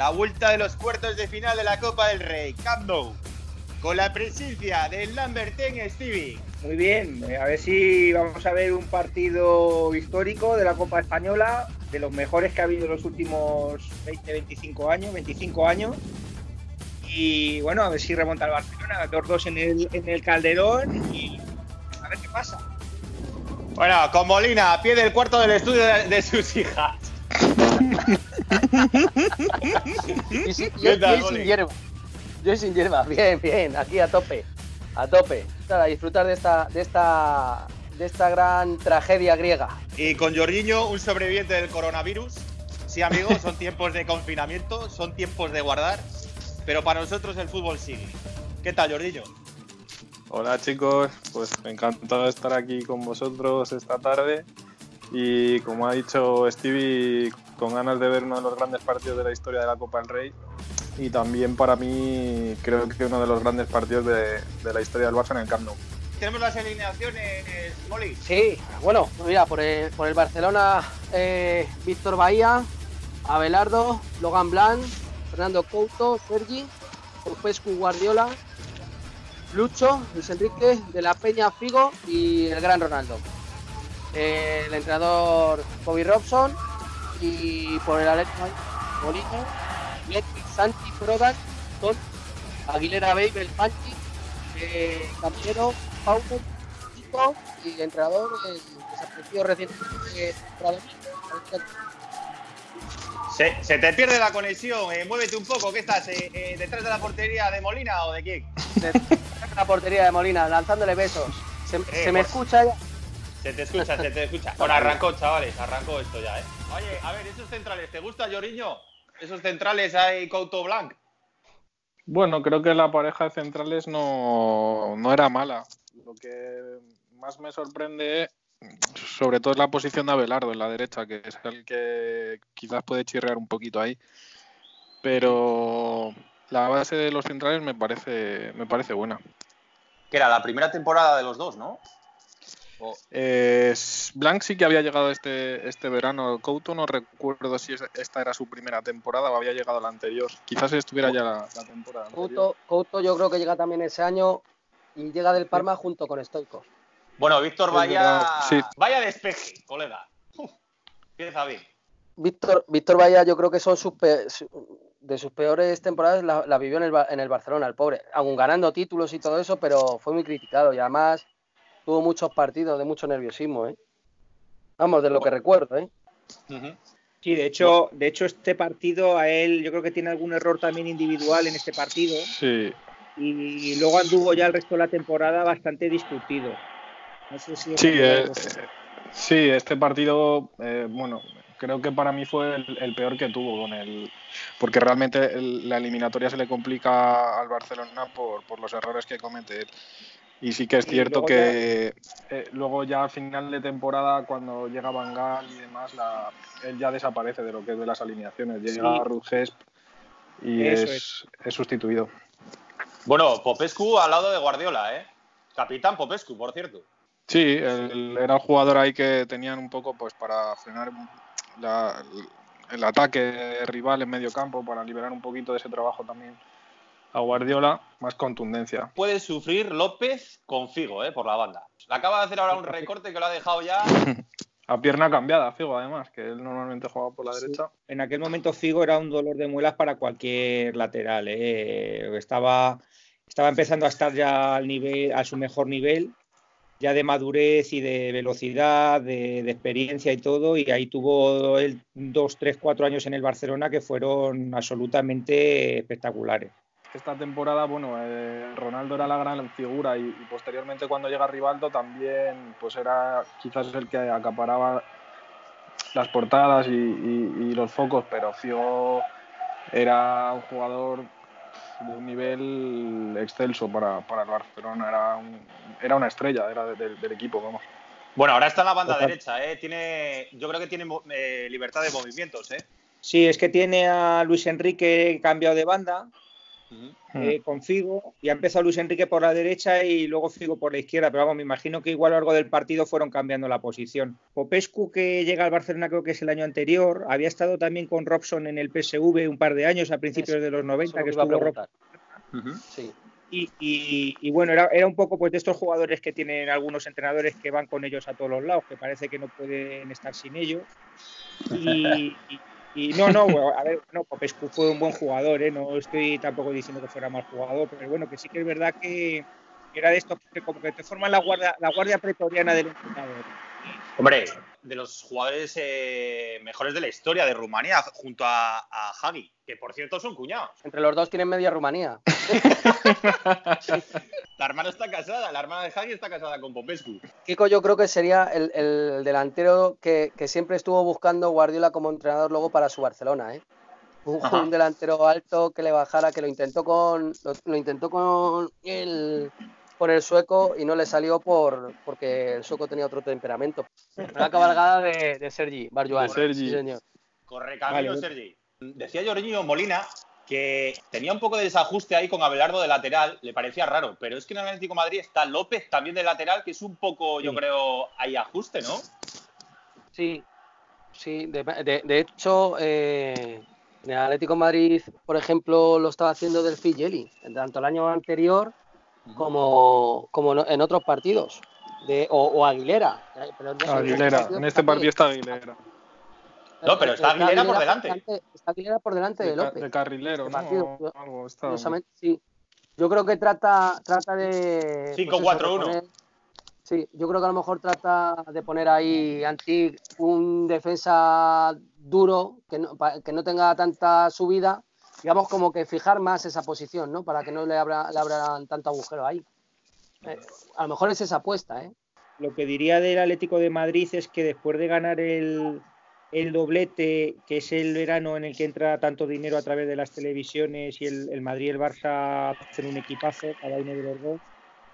la vuelta de los cuartos de final de la Copa del Rey, Camp Nou, con la presencia del number 10 Stevie. Muy bien, a ver si vamos a ver un partido histórico de la Copa Española, de los mejores que ha habido en los últimos 20, 25 años, 25 años. Y bueno, a ver si remonta el Barcelona, 2-2 en el, en el Calderón y a ver qué pasa. Bueno, con Molina, a pie del cuarto del estudio de, de sus hijas. Y sí, ¿Qué yo, tal, yo sin hierba. Yo sin hierba. Bien, bien. Aquí a tope. A tope. Para disfrutar de esta, de esta, de esta gran tragedia griega. Y con Jorginho, un sobreviviente del coronavirus. Sí, amigos, son tiempos de confinamiento, son tiempos de guardar, pero para nosotros el fútbol sigue. ¿Qué tal, Jorginho? Hola chicos, pues encantado de estar aquí con vosotros esta tarde y como ha dicho Stevie, con ganas de ver uno de los grandes partidos de la historia de la Copa del Rey y también para mí creo que uno de los grandes partidos de, de la historia del Barça en el Camp Nou. Tenemos las alineaciones, Moli. Sí, bueno, mira, por el, por el Barcelona, eh, Víctor Bahía, Abelardo, Logan Blanc, Fernando Couto, Sergi, Popescu Guardiola, Lucho, Luis Enrique, De la Peña Figo y el gran Ronaldo. Eh, el entrenador Bobby Robson y por el Atlético Molina, Letti, Santi, Prodan, Ton, Aguilera Babel, Panchi, eh, Campero, Paulo, y el entrenador el desaparecido recientemente. Se, se te pierde la conexión, eh, muévete un poco. ¿Qué estás? eh, eh, ¿Detrás de la portería de Molina o de quién? de la portería de Molina, lanzándole besos. ¿Se, se me escucha ya? Se te escucha, se te escucha. Bueno, arrancó, chavales, arrancó esto ya, ¿eh? Oye, a ver, esos centrales, ¿te gusta, Jorginho? Esos centrales hay Couto Blanc. Bueno, creo que la pareja de centrales no, no era mala. Lo que más me sorprende sobre todo es la posición de Abelardo en la derecha, que es el que quizás puede chirrear un poquito ahí. Pero la base de los centrales me parece, me parece buena. Que era la primera temporada de los dos, ¿no? Eh, Blanc sí que había llegado este, este verano. Couto no recuerdo si es- esta era su primera temporada o había llegado la anterior. Quizás estuviera ya la, la temporada. Couto, Couto yo creo que llega también ese año y llega del Parma junto con Stoico. Bueno, Víctor, vaya. sí. Vaya despeje, colega. Uf, Empieza bien. Víctor, Víctor Bahía yo creo que son sus pe- de sus peores temporadas la, la vivió en el, en el Barcelona, el pobre. Aún ganando títulos y todo eso, pero fue muy criticado y además tuvo muchos partidos de mucho nerviosismo, ¿eh? Vamos, de lo que recuerdo, ¿eh? Sí, de hecho, de hecho este partido a él yo creo que tiene algún error también individual en este partido Sí, y luego anduvo ya el resto de la temporada bastante discutido. No sé si Sí, eh, eh, sí, este partido, eh, bueno, creo que para mí fue el, el peor que tuvo con el, porque realmente el- la eliminatoria se le complica al Barcelona por, por los errores que comete él. Y sí que es cierto luego que eh, luego ya al final de temporada, cuando llega Van Gaal y demás, la- él ya desaparece de lo que es de las alineaciones. Llega Sí. Gesp y es, es sustituido. Bueno, Popescu al lado de Guardiola, ¿eh? Capitán Popescu, por cierto. Sí, el- era el jugador ahí que tenían un poco pues para frenar la- el ataque rival en medio campo, para liberar un poquito de ese trabajo también a Guardiola, más contundencia. Puede sufrir López con Figo, ¿eh? Por la banda. Le acaba de hacer ahora un recorte que lo ha dejado ya. A pierna cambiada, Figo, además, que él normalmente juega por la Sí. derecha. En aquel momento Figo era un dolor de muelas para cualquier lateral. ¿eh? Estaba, estaba empezando a estar ya al nivel, a su mejor nivel, ya de madurez y de velocidad, de, de experiencia y todo. Y ahí tuvo él dos, tres, cuatro años en el Barcelona que fueron absolutamente espectaculares. Esta temporada, bueno, eh, Ronaldo era la gran figura y, y posteriormente cuando llega Rivaldo también, pues era quizás el que acaparaba las portadas y, y- y los focos, pero Figo era un jugador de un nivel excelso para, para el Barcelona, era, un- era una estrella era de- de- del equipo, vamos. Bueno, ahora está en la banda derecha, ¿eh? Tiene, yo creo que tiene eh, libertad de movimientos, ¿eh? Sí, es que tiene a Luis Enrique cambiado de banda eh, con Figo y ha empezado Luis Enrique por la derecha y luego Figo por la izquierda, pero vamos, me imagino que igual a lo largo del partido fueron cambiando la posición. Popescu, que llega al Barcelona creo que es el año anterior, había estado también con Robson en el PSV un par de años, a principios de los 90, que estuvo Robson. Sí. Y, bueno, era, era, un poco pues de estos jugadores que tienen algunos entrenadores que van con ellos a todos los lados, que parece que no pueden estar sin ellos. Y, y no, no, a ver, no, Popescu fue un buen jugador, ¿eh? no estoy tampoco diciendo que fuera mal jugador, pero bueno, que sí que es verdad que era de estos que como que te forman la guardia, la guardia pretoriana del entrenador. Hombre, de los jugadores eh, mejores de la historia de Rumanía, junto a, a Hagi, que por cierto son cuñados. Entre los dos tienen media Rumanía. la hermana está casada, la hermana de Hagi está casada con Popescu. Kiko yo creo que sería el, delantero que, siempre estuvo buscando Guardiola como entrenador luego para su Barcelona, ¿eh? Un, delantero alto que le bajara, que lo intentó con lo intentó con el por el sueco y no le salió por porque el sueco tenía otro temperamento. Una cabalgada de, de Sergi Barjuan. Sergi. Corre camino, Sergi. Decía Jorginho Molina que tenía un poco de desajuste ahí con Abelardo de lateral, le parecía raro, pero es que en el Atlético Madrid está López también de lateral, que es un poco, yo creo, hay ajuste, ¿no? Sí, sí, de, hecho, eh, en el Atlético Madrid, por ejemplo, lo estaba haciendo del Figeli, tanto el año anterior como, como en otros partidos. De, o, Aguilera. Aguilera, en este partido está Aguilera. No, pero está Aguilera por delante. Está Aguilera por delante de, López. De carrilero, este ¿no? Algo sí. Yo creo que trata, trata de. 5-4-1. Pues sí, yo creo que a lo mejor trata de poner ahí Antic un defensa duro, que no, que no tenga tanta subida digamos, como que fijar más esa posición, ¿no? Para que no le, abra, le abran tanto agujero ahí. Eh, a lo mejor es esa apuesta, ¿eh? Lo que diría del Atlético de Madrid es que después de ganar el, el doblete, que es el verano en el que entra tanto dinero a través de las televisiones y el, Madrid y el Barça hacen un equipazo, cada uno de los dos.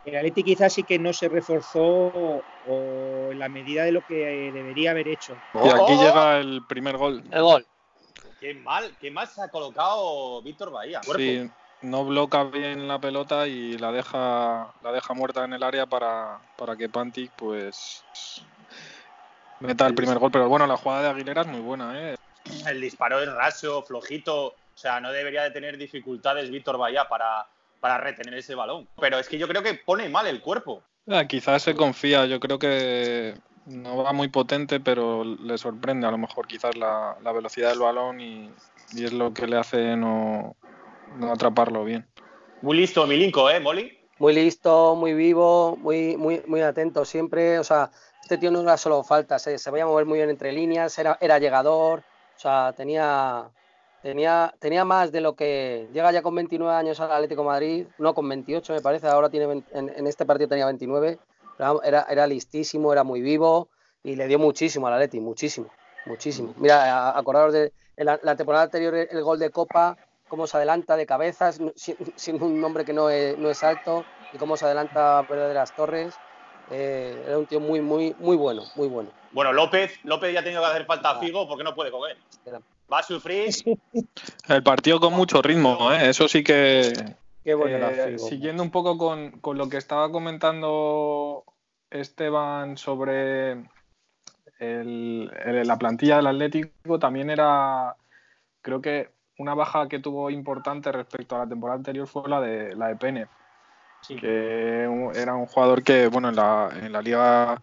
El Atlético quizás sí que no se reforzó o en la medida de lo que debería haber hecho. Y aquí llega el primer gol. El gol. Qué mal, qué mal se ha colocado Víctor Bahía. Sí, no bloca bien la pelota y la deja, la deja muerta en el área para, para que Pantic pues meta el primer gol. Pero bueno, la jugada de Aguilera es muy buena, ¿eh? El disparo es raso, flojito. O sea, no debería de tener dificultades Víctor Bahía para, para retener ese balón. Pero es que yo creo que pone mal el cuerpo. Ah, quizás se confía, yo creo que no va muy potente, pero le sorprende a lo mejor quizás la, velocidad del balón y, es lo que le hace no, atraparlo bien. Muy listo Milinko, ¿eh, Molly? Muy listo, muy vivo, muy, muy, muy atento siempre. O sea, este tío no era solo falta, se, se a mover muy bien entre líneas, era, era llegador, o sea, tenía, tenía, tenía más de lo que llega ya con 29 años al Atlético Madrid, no con 28 me parece, ahora tiene en, en este partido tenía 29 era, era listísimo, era muy vivo y le dio muchísimo al Atleti, muchísimo, muchísimo. Mira, acordaros de la, temporada anterior el gol de Copa, cómo se adelanta de cabezas, sin, un nombre que no es, no es, alto, y cómo se adelanta de las Torres. Eh, era un tío muy, muy, muy bueno, muy bueno. Bueno, López, López ya ha tenido que hacer falta a Figo porque no puede comer. Va a sufrir. El partido con mucho ritmo, ¿eh? eso sí que, eh, siguiendo un poco con, lo que estaba comentando Esteban sobre la plantilla del Atlético, también era, creo que una baja que tuvo importante respecto a la temporada anterior fue la de la de Pene, que era un jugador que, bueno, en la, en la Liga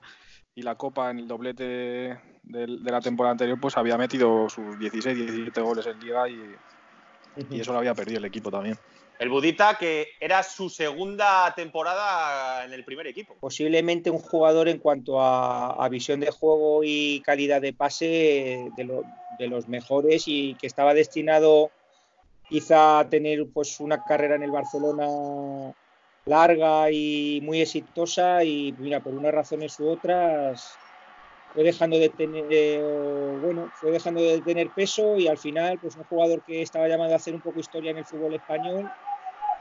y la Copa, en el doblete de, la temporada anterior, pues había metido sus 16, 17 goles en Liga y, y eso lo había perdido el equipo también. El Budita, que era su segunda temporada en el primer equipo. Posiblemente un jugador en cuanto a, visión de juego y calidad de pase de, los mejores y que estaba destinado quizá a tener pues una carrera en el Barcelona larga y muy exitosa y mira por unas razones u otras fue dejando de tener eh, bueno fue dejando de tener peso y al final pues un jugador que estaba llamado a hacer un poco historia en el fútbol español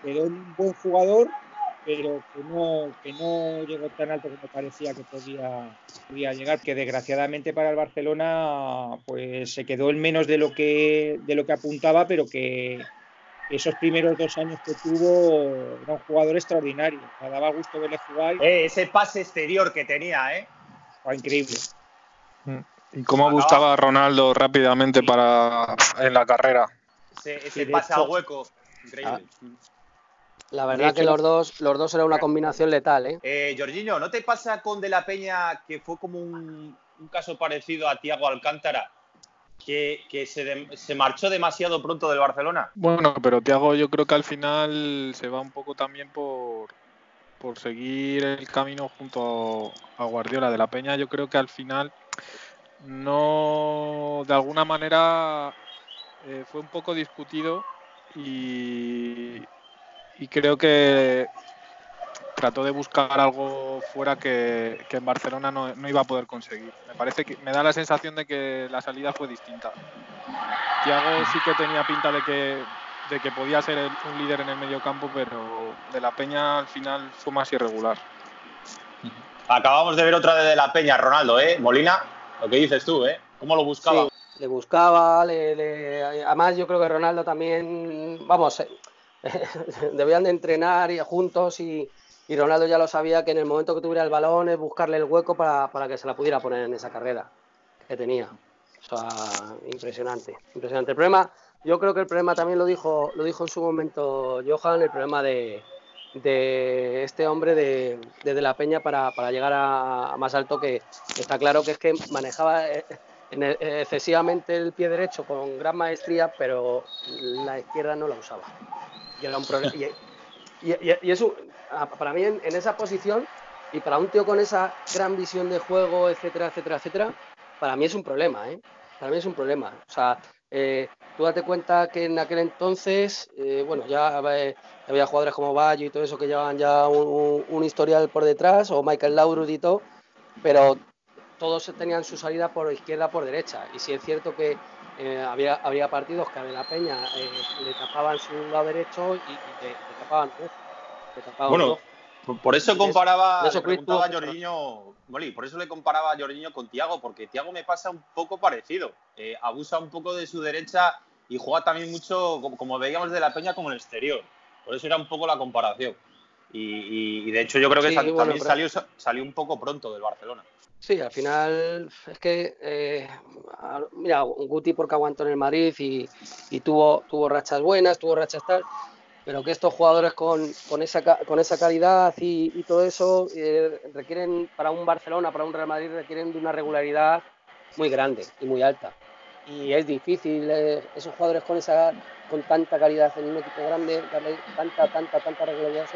quedó un buen jugador pero que no que no llegó tan alto como parecía que podía, podía llegar que desgraciadamente para el Barcelona pues se quedó en menos de lo que de lo que apuntaba pero que, esos primeros dos años que tuvo era un jugador extraordinario. Me daba gusto verle jugar. Eh, ese pase exterior que tenía, ¿eh? Fue increíble. Mm. Y cómo gustaba Ronaldo rápidamente para en la carrera. Ese, pase al hueco, increíble. Ah, la verdad que los dos, los dos era una combinación letal, ¿eh? ¿eh? Jorginho, ¿no te pasa con De La Peña que fue como un, caso parecido a Tiago Alcántara? Que, se, marchó demasiado pronto del Barcelona. Bueno, pero Tiago yo creo que al final se va un poco también por, por seguir el camino junto a Guardiola. De la Peña yo creo que al final no, de alguna manera eh, fue un poco discutido y, y creo que trató de buscar algo fuera que, en Barcelona no, iba a poder conseguir. Me parece que me da la sensación de que la salida fue distinta. Thiago sí que tenía pinta de que, de que podía ser un líder en el medio campo, pero de la Peña al final fue más irregular. Acabamos de ver otra de, de la Peña, Ronaldo, ¿eh? Molina, lo que dices tú, ¿eh? ¿Cómo lo buscaba? le buscaba, le, además yo creo que Ronaldo también, vamos, debían de entrenar juntos y, Ronaldo ya lo sabía que en el momento que tuviera el balón es buscarle el hueco para, que se la pudiera poner en esa carrera que tenía. O sea, impresionante, impresionante. El problema, yo creo que el problema también lo dijo, lo dijo en su momento Johan, el problema de, este hombre de, de, la Peña para, llegar a, más alto que está claro que es que manejaba eh, excesivamente el pie derecho con gran maestría, pero la izquierda no la usaba. Y era un problema. Y, eso, para mí, en, esa posición, y para un tío con esa gran visión de juego, etcétera, etcétera, etcétera, para mí es un problema, ¿eh? Para mí es un problema. O sea, eh, tú date cuenta que en aquel entonces, eh, bueno, ya había jugadores como Bayo y todo eso que llevaban ya un, historial por detrás, o Michael Laurud y todo, pero todos tenían su salida por izquierda por derecha. Y si es cierto que eh, había, había partidos que a De la Peña eh, le tapaban su lado derecho y, le, tapaban, bueno, por eso comparaba, eso a Jorginho, por eso le comparaba a Jorginho con Tiago, porque Tiago me pasa un poco parecido. Eh, abusa un poco de su derecha y juega también mucho, como, veíamos de la Peña, como en el exterior. Por eso era un poco la comparación. Y, de hecho yo creo que también salió, salió un poco pronto del Barcelona. Sí, al final es que, eh, mira, Guti porque aguantó en el Madrid y, tuvo, tuvo rachas buenas, tuvo rachas tal, pero que estos jugadores con, con, esa, con esa calidad y, todo eso eh, requieren, para un Barcelona, para un Real Madrid, requieren de una regularidad muy grande y muy alta. Y es difícil, eh, esos jugadores con, esa, con tanta calidad en un equipo grande, tanta, tanta, tanta regularidad es.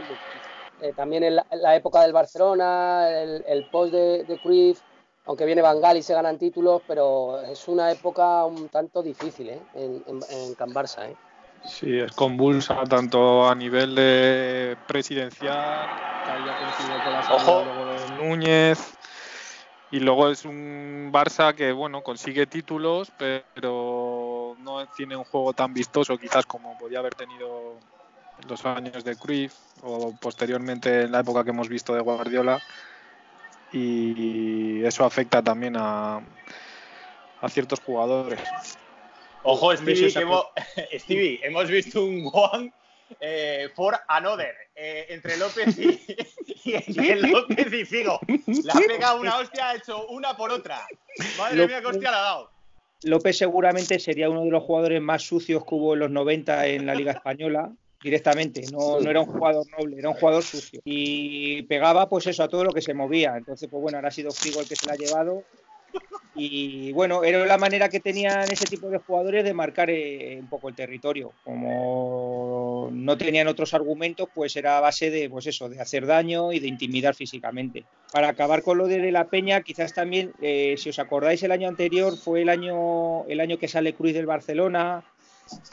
Eh, también en la, época del Barcelona, el, post de, de Cruyff, aunque viene Bangal y se ganan títulos, pero es una época un tanto difícil ¿eh? en, en, Can Barça. Sí, es convulsa tanto a nivel de presidencial, que coincidido con la salida de Núñez, y luego es un Barça que bueno consigue títulos, pero no tiene un juego tan vistoso quizás como podía haber tenido los años de Cruyff o posteriormente en la época que hemos visto de Guardiola y eso afecta también a, a ciertos jugadores. Ojo, Stevie, hemos, Stevie hemos visto un one eh, for another eh, entre López y, y, López y Figo. Le ha pegado una hostia, ha hecho una por otra. Madre mía, qué hostia le ha dado. López seguramente sería uno de los jugadores más sucios que hubo en los 90 en la Liga Española directamente, no, no, era un jugador noble, era un jugador sucio. Y pegaba pues eso a todo lo que se movía. Entonces, pues bueno, ahora ha sido Figo el que se la ha llevado. Y bueno, era la manera que tenían ese tipo de jugadores de marcar eh, un poco el territorio. Como no tenían otros argumentos, pues era a base de, pues eso, de hacer daño y de intimidar físicamente. Para acabar con lo de la Peña, quizás también, eh, si os acordáis, el año anterior fue el año, el año que sale Cruz del Barcelona,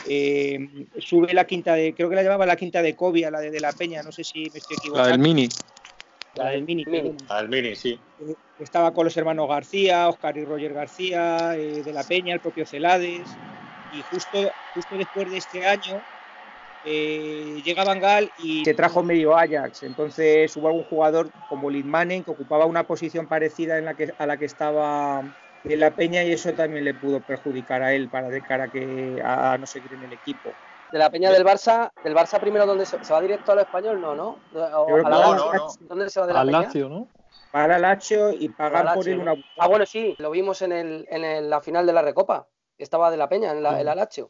eh, sube la quinta de, creo que la llamaba la quinta de Cobia, la de, la Peña, no sé si me estoy equivocando. La del Mini. La del Mini. La del Mini, sí. Eh, estaba con los hermanos García, Oscar y Roger García, eh, de la Peña, el propio Celades. Y justo, justo después de este año llega Bangal y se trajo medio Ajax. Entonces hubo algún jugador como Lidmanen que ocupaba una posición parecida en la que, a la que estaba de la Peña y eso también le pudo perjudicar a él para de cara a, que, a no seguir en el equipo. De la Peña del Barça, del Barça primero, ¿dónde se, va directo a lo español? No, ¿no? ¿Dónde se va de la Al Lazio, ¿no? Para Lazio y pagar por él una. Ah, bueno, sí, lo vimos en, el, en la final de la Recopa. Estaba de la Peña, en la, el Lazio.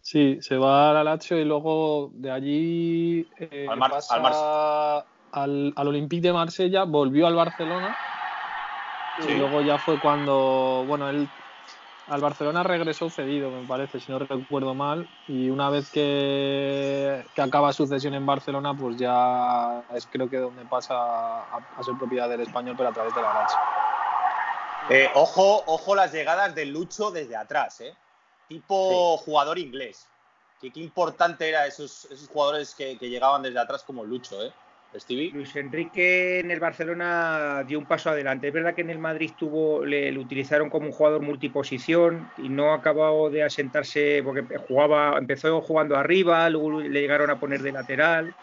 Sí, se va al Lazio y luego de allí eh, al, pasa al, al, Olympique de Marsella, volvió al Barcelona y luego ya fue cuando, bueno, él al Barcelona regresó cedido, me parece, si no recuerdo mal, y una vez que, que acaba su cesión en Barcelona, pues ya es creo que donde pasa a, ser propiedad del español, pero a través de la racha. Eh, ojo, ojo las llegadas de Lucho desde atrás, ¿eh? Tipo jugador inglés. Qué, qué importante era esos, esos jugadores que, que, llegaban desde atrás como Lucho, ¿eh? Luis Enrique en el Barcelona dio un paso adelante. Es verdad que en el Madrid tuvo, le, utilizaron como un jugador multiposición y no acabó de asentarse porque jugaba, empezó jugando arriba, luego le llegaron a poner de lateral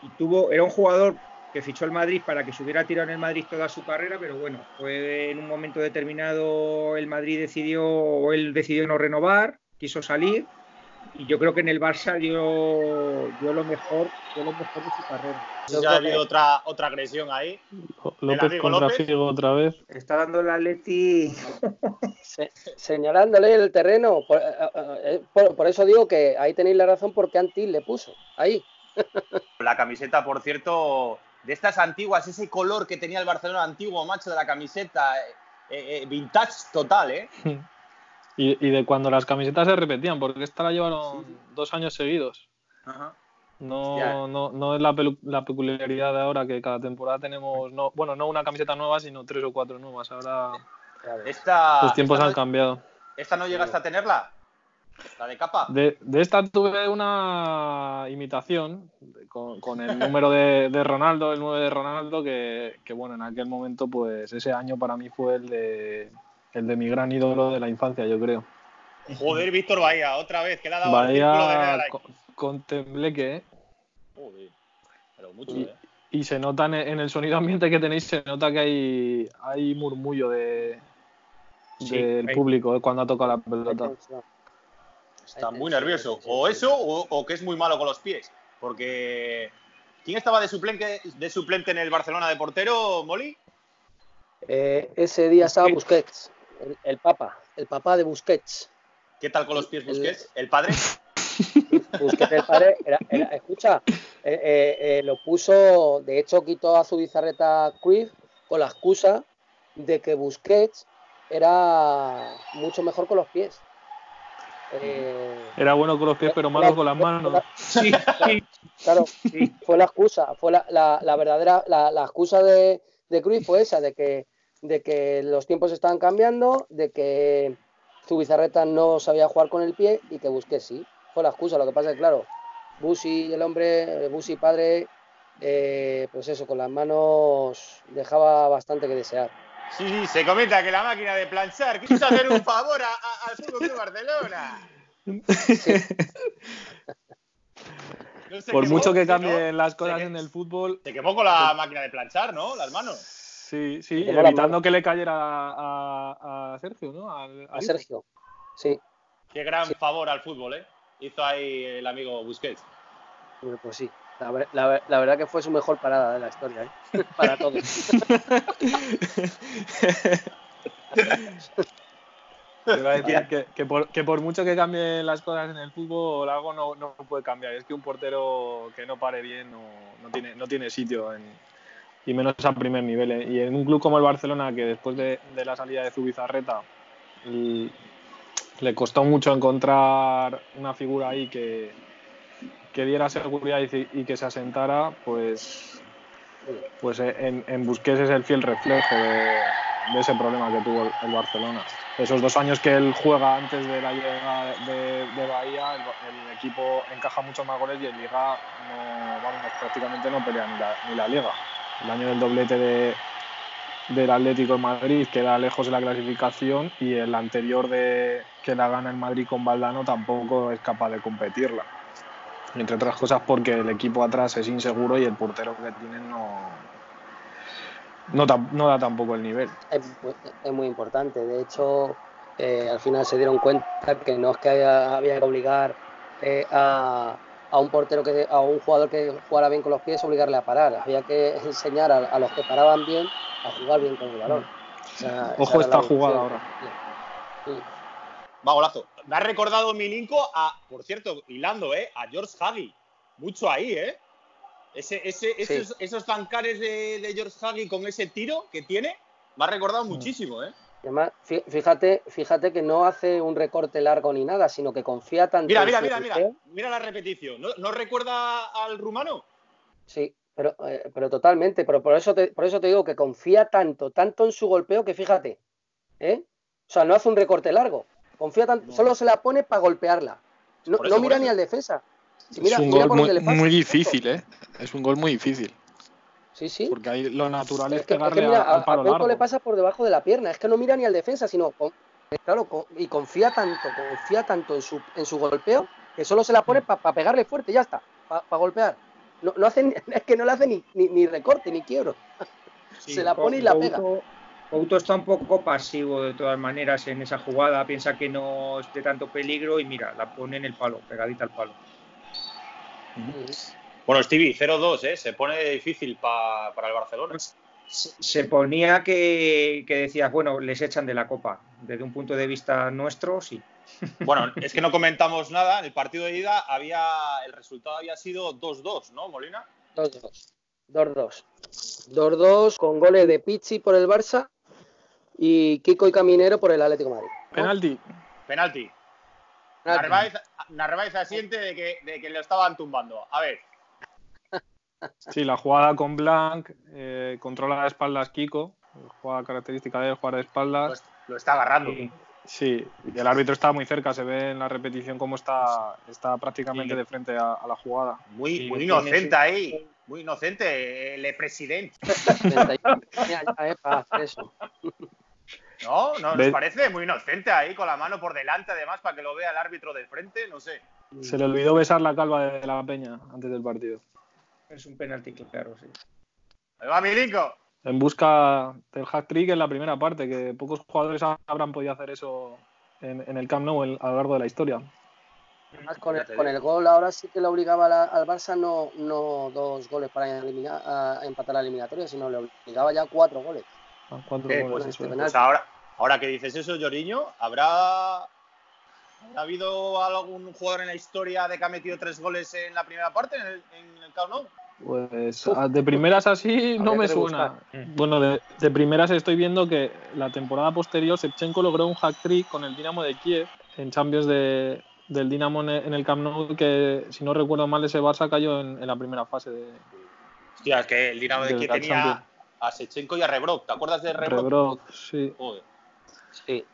y tuvo, era un jugador que fichó el Madrid para que se hubiera tirado en el Madrid toda su carrera, pero bueno, en un momento determinado el Madrid decidió, o él decidió no renovar, quiso salir y yo creo que en el Barça dio, dio lo mejor dio lo mejor de su carrera. Ya ha habido otra, otra agresión ahí. López contra Figo otra vez. Está dando el Atleti. señalándole el terreno. Eh, eh, por, por, eso digo que ahí tenéis la razón porque Antil le puso. Ahí. La camiseta, por cierto, de estas antiguas, ese color que tenía el Barcelona antiguo, macho, de la camiseta, eh, vintage total, ¿eh? Y, de cuando las camisetas se repetían, porque esta la llevaron dos años seguidos. No, no, no es la, la, peculiaridad de ahora que cada temporada tenemos, no, bueno, no una camiseta nueva, sino tres o cuatro nuevas. Ahora los tiempos han cambiado. ¿Esta no llegaste a tenerla? ¿La de capa? De, esta tuve una imitación con, el número de, Ronaldo, el 9 de Ronaldo, que, que, bueno, en aquel momento, pues ese año para mí fue el de, el de mi gran ídolo de la infancia, yo creo. Joder, Víctor Bahía, otra vez, que le ha dado Bahía el con, con tembleque, ¿eh? Joder, pero mucho, y, ¿eh? Y se nota en el sonido ambiente que tenéis, se nota que hay, hay murmullo de, del público ¿eh? cuando ha tocado la pelota. Está muy nervioso. O eso, o, que es muy malo con los pies. Porque. ¿Quién estaba de suplente, de suplente en el Barcelona de portero, Molly? Eh, ese día estaba Busquets el, Papa, el papá de Busquets. ¿Qué tal con los pies Busquets? ¿El, padre? Busquets, el padre, escucha, eh, eh, eh, lo puso, de hecho quitó a su bizarreta Cruyff con la excusa de que Busquets era mucho mejor con los pies. era bueno con los pies, pero malo con las manos. Sí, claro, fue la excusa, fue la, la, verdadera, la, excusa de, de Cruyff fue esa, de que de que los tiempos estaban cambiando, de que Zubizarreta no sabía jugar con el pie y que busqué sí. Fue la excusa. Lo que pasa es que, claro, Busi, el hombre, Busi padre, eh, pues eso, con las manos dejaba bastante que desear. Sí, sí, se comenta que la máquina de planchar quiso hacer un favor al Fútbol de Barcelona. Por mucho que cambien las cosas en el fútbol. Se quemó con la máquina de planchar, ¿no? Las manos. Sí, sí, evitando que le cayera a, a Sergio, ¿no? a Sergio, sí. Qué gran favor al fútbol, ¿eh? Hizo ahí el amigo Busquets. pues sí. La, la, verdad que fue su mejor parada de la historia, ¿eh? Para todos. Te a decir que, que, por, que, por, mucho que cambien las cosas en el fútbol, algo no, no puede cambiar. Es que un portero que no pare bien no, no tiene, no tiene sitio en, y menos a primer nivel. ¿eh? Y en un club como el Barcelona, que después de, la salida de Zubizarreta le costó mucho encontrar una figura ahí que, que diera seguridad y, que se asentara, pues, pues en, en Busquets es el fiel reflejo de, ese problema que tuvo el, Barcelona. Esos dos años que él juega antes de la llegada de, Bahía, el, equipo encaja mucho más goles y en Liga no, prácticamente no pelea ni la Liga el año del doblete de, del Atlético de Madrid queda lejos de la clasificación y el anterior de que la gana el Madrid con Valdano tampoco es capaz de competirla. Entre otras cosas porque el equipo atrás es inseguro y el portero que tienen no, no, da tampoco el nivel. Es, muy importante. De hecho, eh, al final se dieron cuenta que no es que había, que obligar eh, a, a un portero que a un jugador que jugara bien con los pies obligarle a parar. Había que enseñar a, a los que paraban bien a jugar bien con el balón. O sea, Ojo esta jugada. Sí. Va, golazo. Me ha recordado Milinko a, por cierto, hilando, ¿eh? A George Hagi. Mucho ahí, ¿eh? Ese, ese, Sí. esos, esos zancares de, de George Hagi con ese tiro que tiene, me ha recordado muchísimo, ¿eh? Y Además, fí- fíjate, fíjate que no hace un recorte largo ni nada, sino que confía tanto Mira, en mira, su mira, mira. golpeo. Mira la repetición. ¿No, no recuerda al rumano? Sí, pero, eh, pero totalmente. Pero por eso, te, por eso te digo que confía tanto, tanto en su golpeo que fíjate, ¿eh? O sea, no hace un recorte largo. Confía tanto, No. solo se la pone para golpearla. No, eso, no mira ni al defensa. Si mira- es un mira gol muy, muy difícil, ¿eh? Es un gol muy difícil. Sí, sí. Porque ahí lo natural es, Es que, es que pegarle mira, a- a, al a palo largo. le pasa por debajo de la pierna. Es que no mira ni al defensa, sino con- claro, con- y confía tanto, confía tanto en su, en su golpeo que solo se la Mm. pone para pegarle fuerte, ya está, para golpear. No, no hace, es que no le hace ni, ni, ni recorte ni quiebro. se la pone y la pega. Couto está un poco pasivo de todas maneras en esa jugada, piensa que no es de tanto peligro y mira, la pone en el palo, pegadita al palo. Bueno, Stevie, 0-2, ¿eh? Se pone difícil pa- para el Barcelona. Se se ponía que, que decías, bueno, les echan de la copa. Desde un punto de vista nuestro, sí. Bueno, es que no comentamos nada. En el partido de ida había el resultado había sido 2-2, ¿no, Molina? 2-2. 2-2. 2-2 con goles de Pizzi por el Barça y Kiko y Caminero por el Atlético de Madrid. Penalti. Penalti. Narváez, Narváez asiente de que, de que le estaban tumbando. A ver, Sí, la jugada con Blanc, eh, controla de espaldas Kiko, jugada característica de él, jugar de lo, espaldas. lo está agarrando. Sí. Sí, y el árbitro está muy cerca, se ve en la repetición cómo está, está prácticamente de frente a, a la jugada. Muy, muy inocente ahí. Muy inocente, el presidente. 31 tenía ya, para hacer eso. ¿No? ¿No nos parece? Muy inocente ahí, con la mano por delante, además, para que lo vea el árbitro de frente. No sé. Se le olvidó besar la calva de la peña antes del partido. Es un penalti claro, sí. Ahí va Milinko. En busca del hat trick en la primera parte, que pocos jugadores habrán podido hacer eso en, en el Camp Nou en- a lo largo de la historia. Además, con, el, con el gol ahora sí que le obligaba la- al Barça no, no dos goles para eliminar, a empatar la eliminatoria, sino le obligaba ya cuatro goles. Ah, cuatro Eh, goles, pues este. Pues ahora, ahora que dices eso, Lloriño, ¿habrá, ¿habrá habido algún jugador en la historia de que ha metido tres goles en la primera parte en el, en el Camp Nou? Pues Uf. a- de primeras así no me suena. Bueno, de, de primeras estoy viendo que la temporada posterior Shevchenko logró un hat trick con el Dinamo de Kiev en Champions de, del Dinamo en el Camp Nou, que si no recuerdo mal ese Barça cayó en, en la primera fase de Hostia, es que el Dinamo de De Kiev tenía Champions. a Sechenko y a Rebrok. ¿Te acuerdas de Rebrok? Rebrok. Sí. Joder. Sí.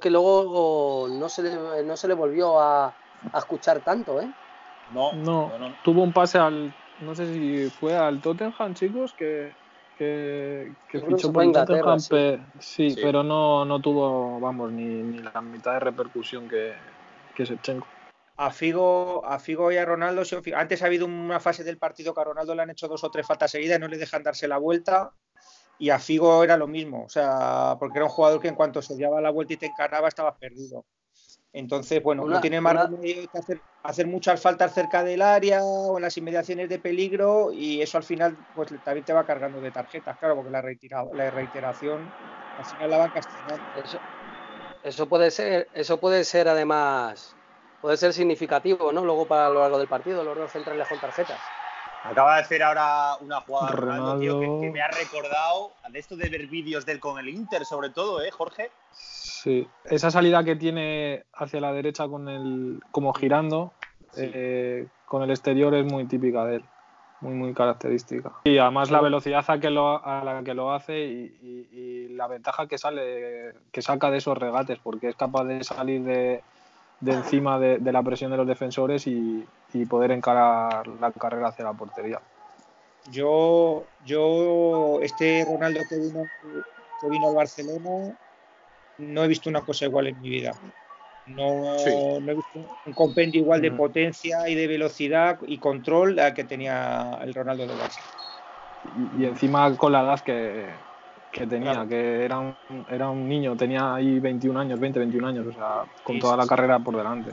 Que luego no se le, no se le volvió a, a escuchar tanto, ¿eh? No, No, no, no. tuvo un pase al, no sé si fue al Tottenham, chicos, que, que, fichó por fue a el Tottenham, sí. pe- sí, Sí. pero no, no tuvo, vamos, ni, ni la mitad de repercusión que, que Shevchenko. A Figo, a Figo y a Ronaldo, antes ha habido una fase del partido que a Ronaldo le han hecho dos o tres faltas seguidas y no le dejan darse la vuelta. Y a Figo era lo mismo, o sea, porque era un jugador que en cuanto se daba la vuelta y te encarnaba estabas perdido. Entonces, bueno, Una- no tiene más una- remedio que hacer, hacer muchas faltas cerca del área o en las inmediaciones de peligro y eso al final pues también te va cargando de tarjetas, claro, porque la, reitera- la reiteración al final la van castigando. Eso, eso puede ser, eso puede ser además, puede ser significativo, ¿no? Luego para lo largo del partido, los dos centrales con tarjetas. Acaba de hacer ahora una jugada Ronaldo, tío, que, me ha recordado de esto de ver vídeos de él con el Inter, sobre todo, ¿eh, Jorge? Sí, esa salida que tiene hacia la derecha con el, como girando, Sí. eh, con el exterior es muy típica de él, muy muy característica. Y además la velocidad a, que lo, a la que lo hace y, y- y la ventaja que sale, que saca de esos regates, porque es capaz de salir de, de encima de, de la presión de los defensores y, y poder encarar la carrera hacia la portería. Yo, yo, este Ronaldo que vino, que vino al Barcelona, no he visto una cosa igual en mi vida. No, Sí. no he visto un compendio igual de potencia y de velocidad y control al que tenía el Ronaldo de Barça. y, y encima con la edad que, que tenía, Claro. que era un, era un niño, tenía ahí 21 años, 20, 21 años, o sea, con Sí, toda sí, la sí. carrera por delante.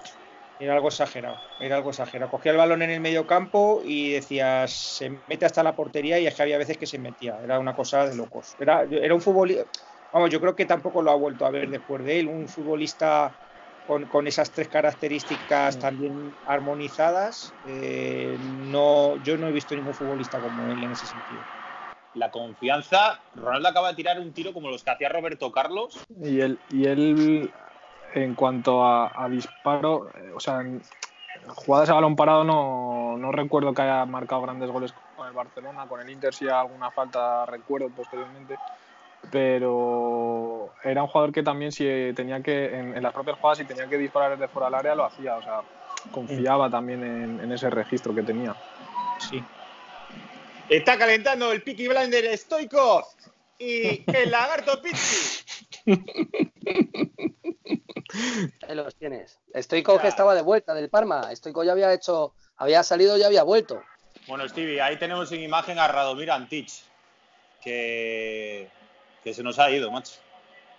Era algo exagerado, era algo exagerado. Cogía el balón en el medio campo y decías, se mete hasta la portería y es que había veces que se metía. Era una cosa de locos. Era, era un futbolista, vamos, yo creo que tampoco lo ha vuelto a ver después de él. Un futbolista con, esas tres características también armonizadas, eh, no, yo no he visto ningún futbolista como él en ese sentido. La confianza, Ronaldo acaba de tirar un tiro como los que hacía Roberto Carlos. Y él, y él en cuanto a, disparo, eh, o sea, en jugadas a balón parado no, no, recuerdo que haya marcado grandes goles con el Barcelona, con el Inter sí alguna falta recuerdo posteriormente, pero era un jugador que también si tenía que, en, las propias jugadas si tenía que disparar desde fuera del área lo hacía, o sea, confiaba también en, ese registro que tenía. Sí. Está calentando el Peaky Blinder Stoikov y el Lagarto Pizzi. Ahí los tienes. Stoico que estaba de vuelta del Parma. Stoico ya había hecho, había salido y había vuelto. Bueno, Stevie, ahí tenemos en imagen a Radomir Antich, que, que se nos ha ido, macho.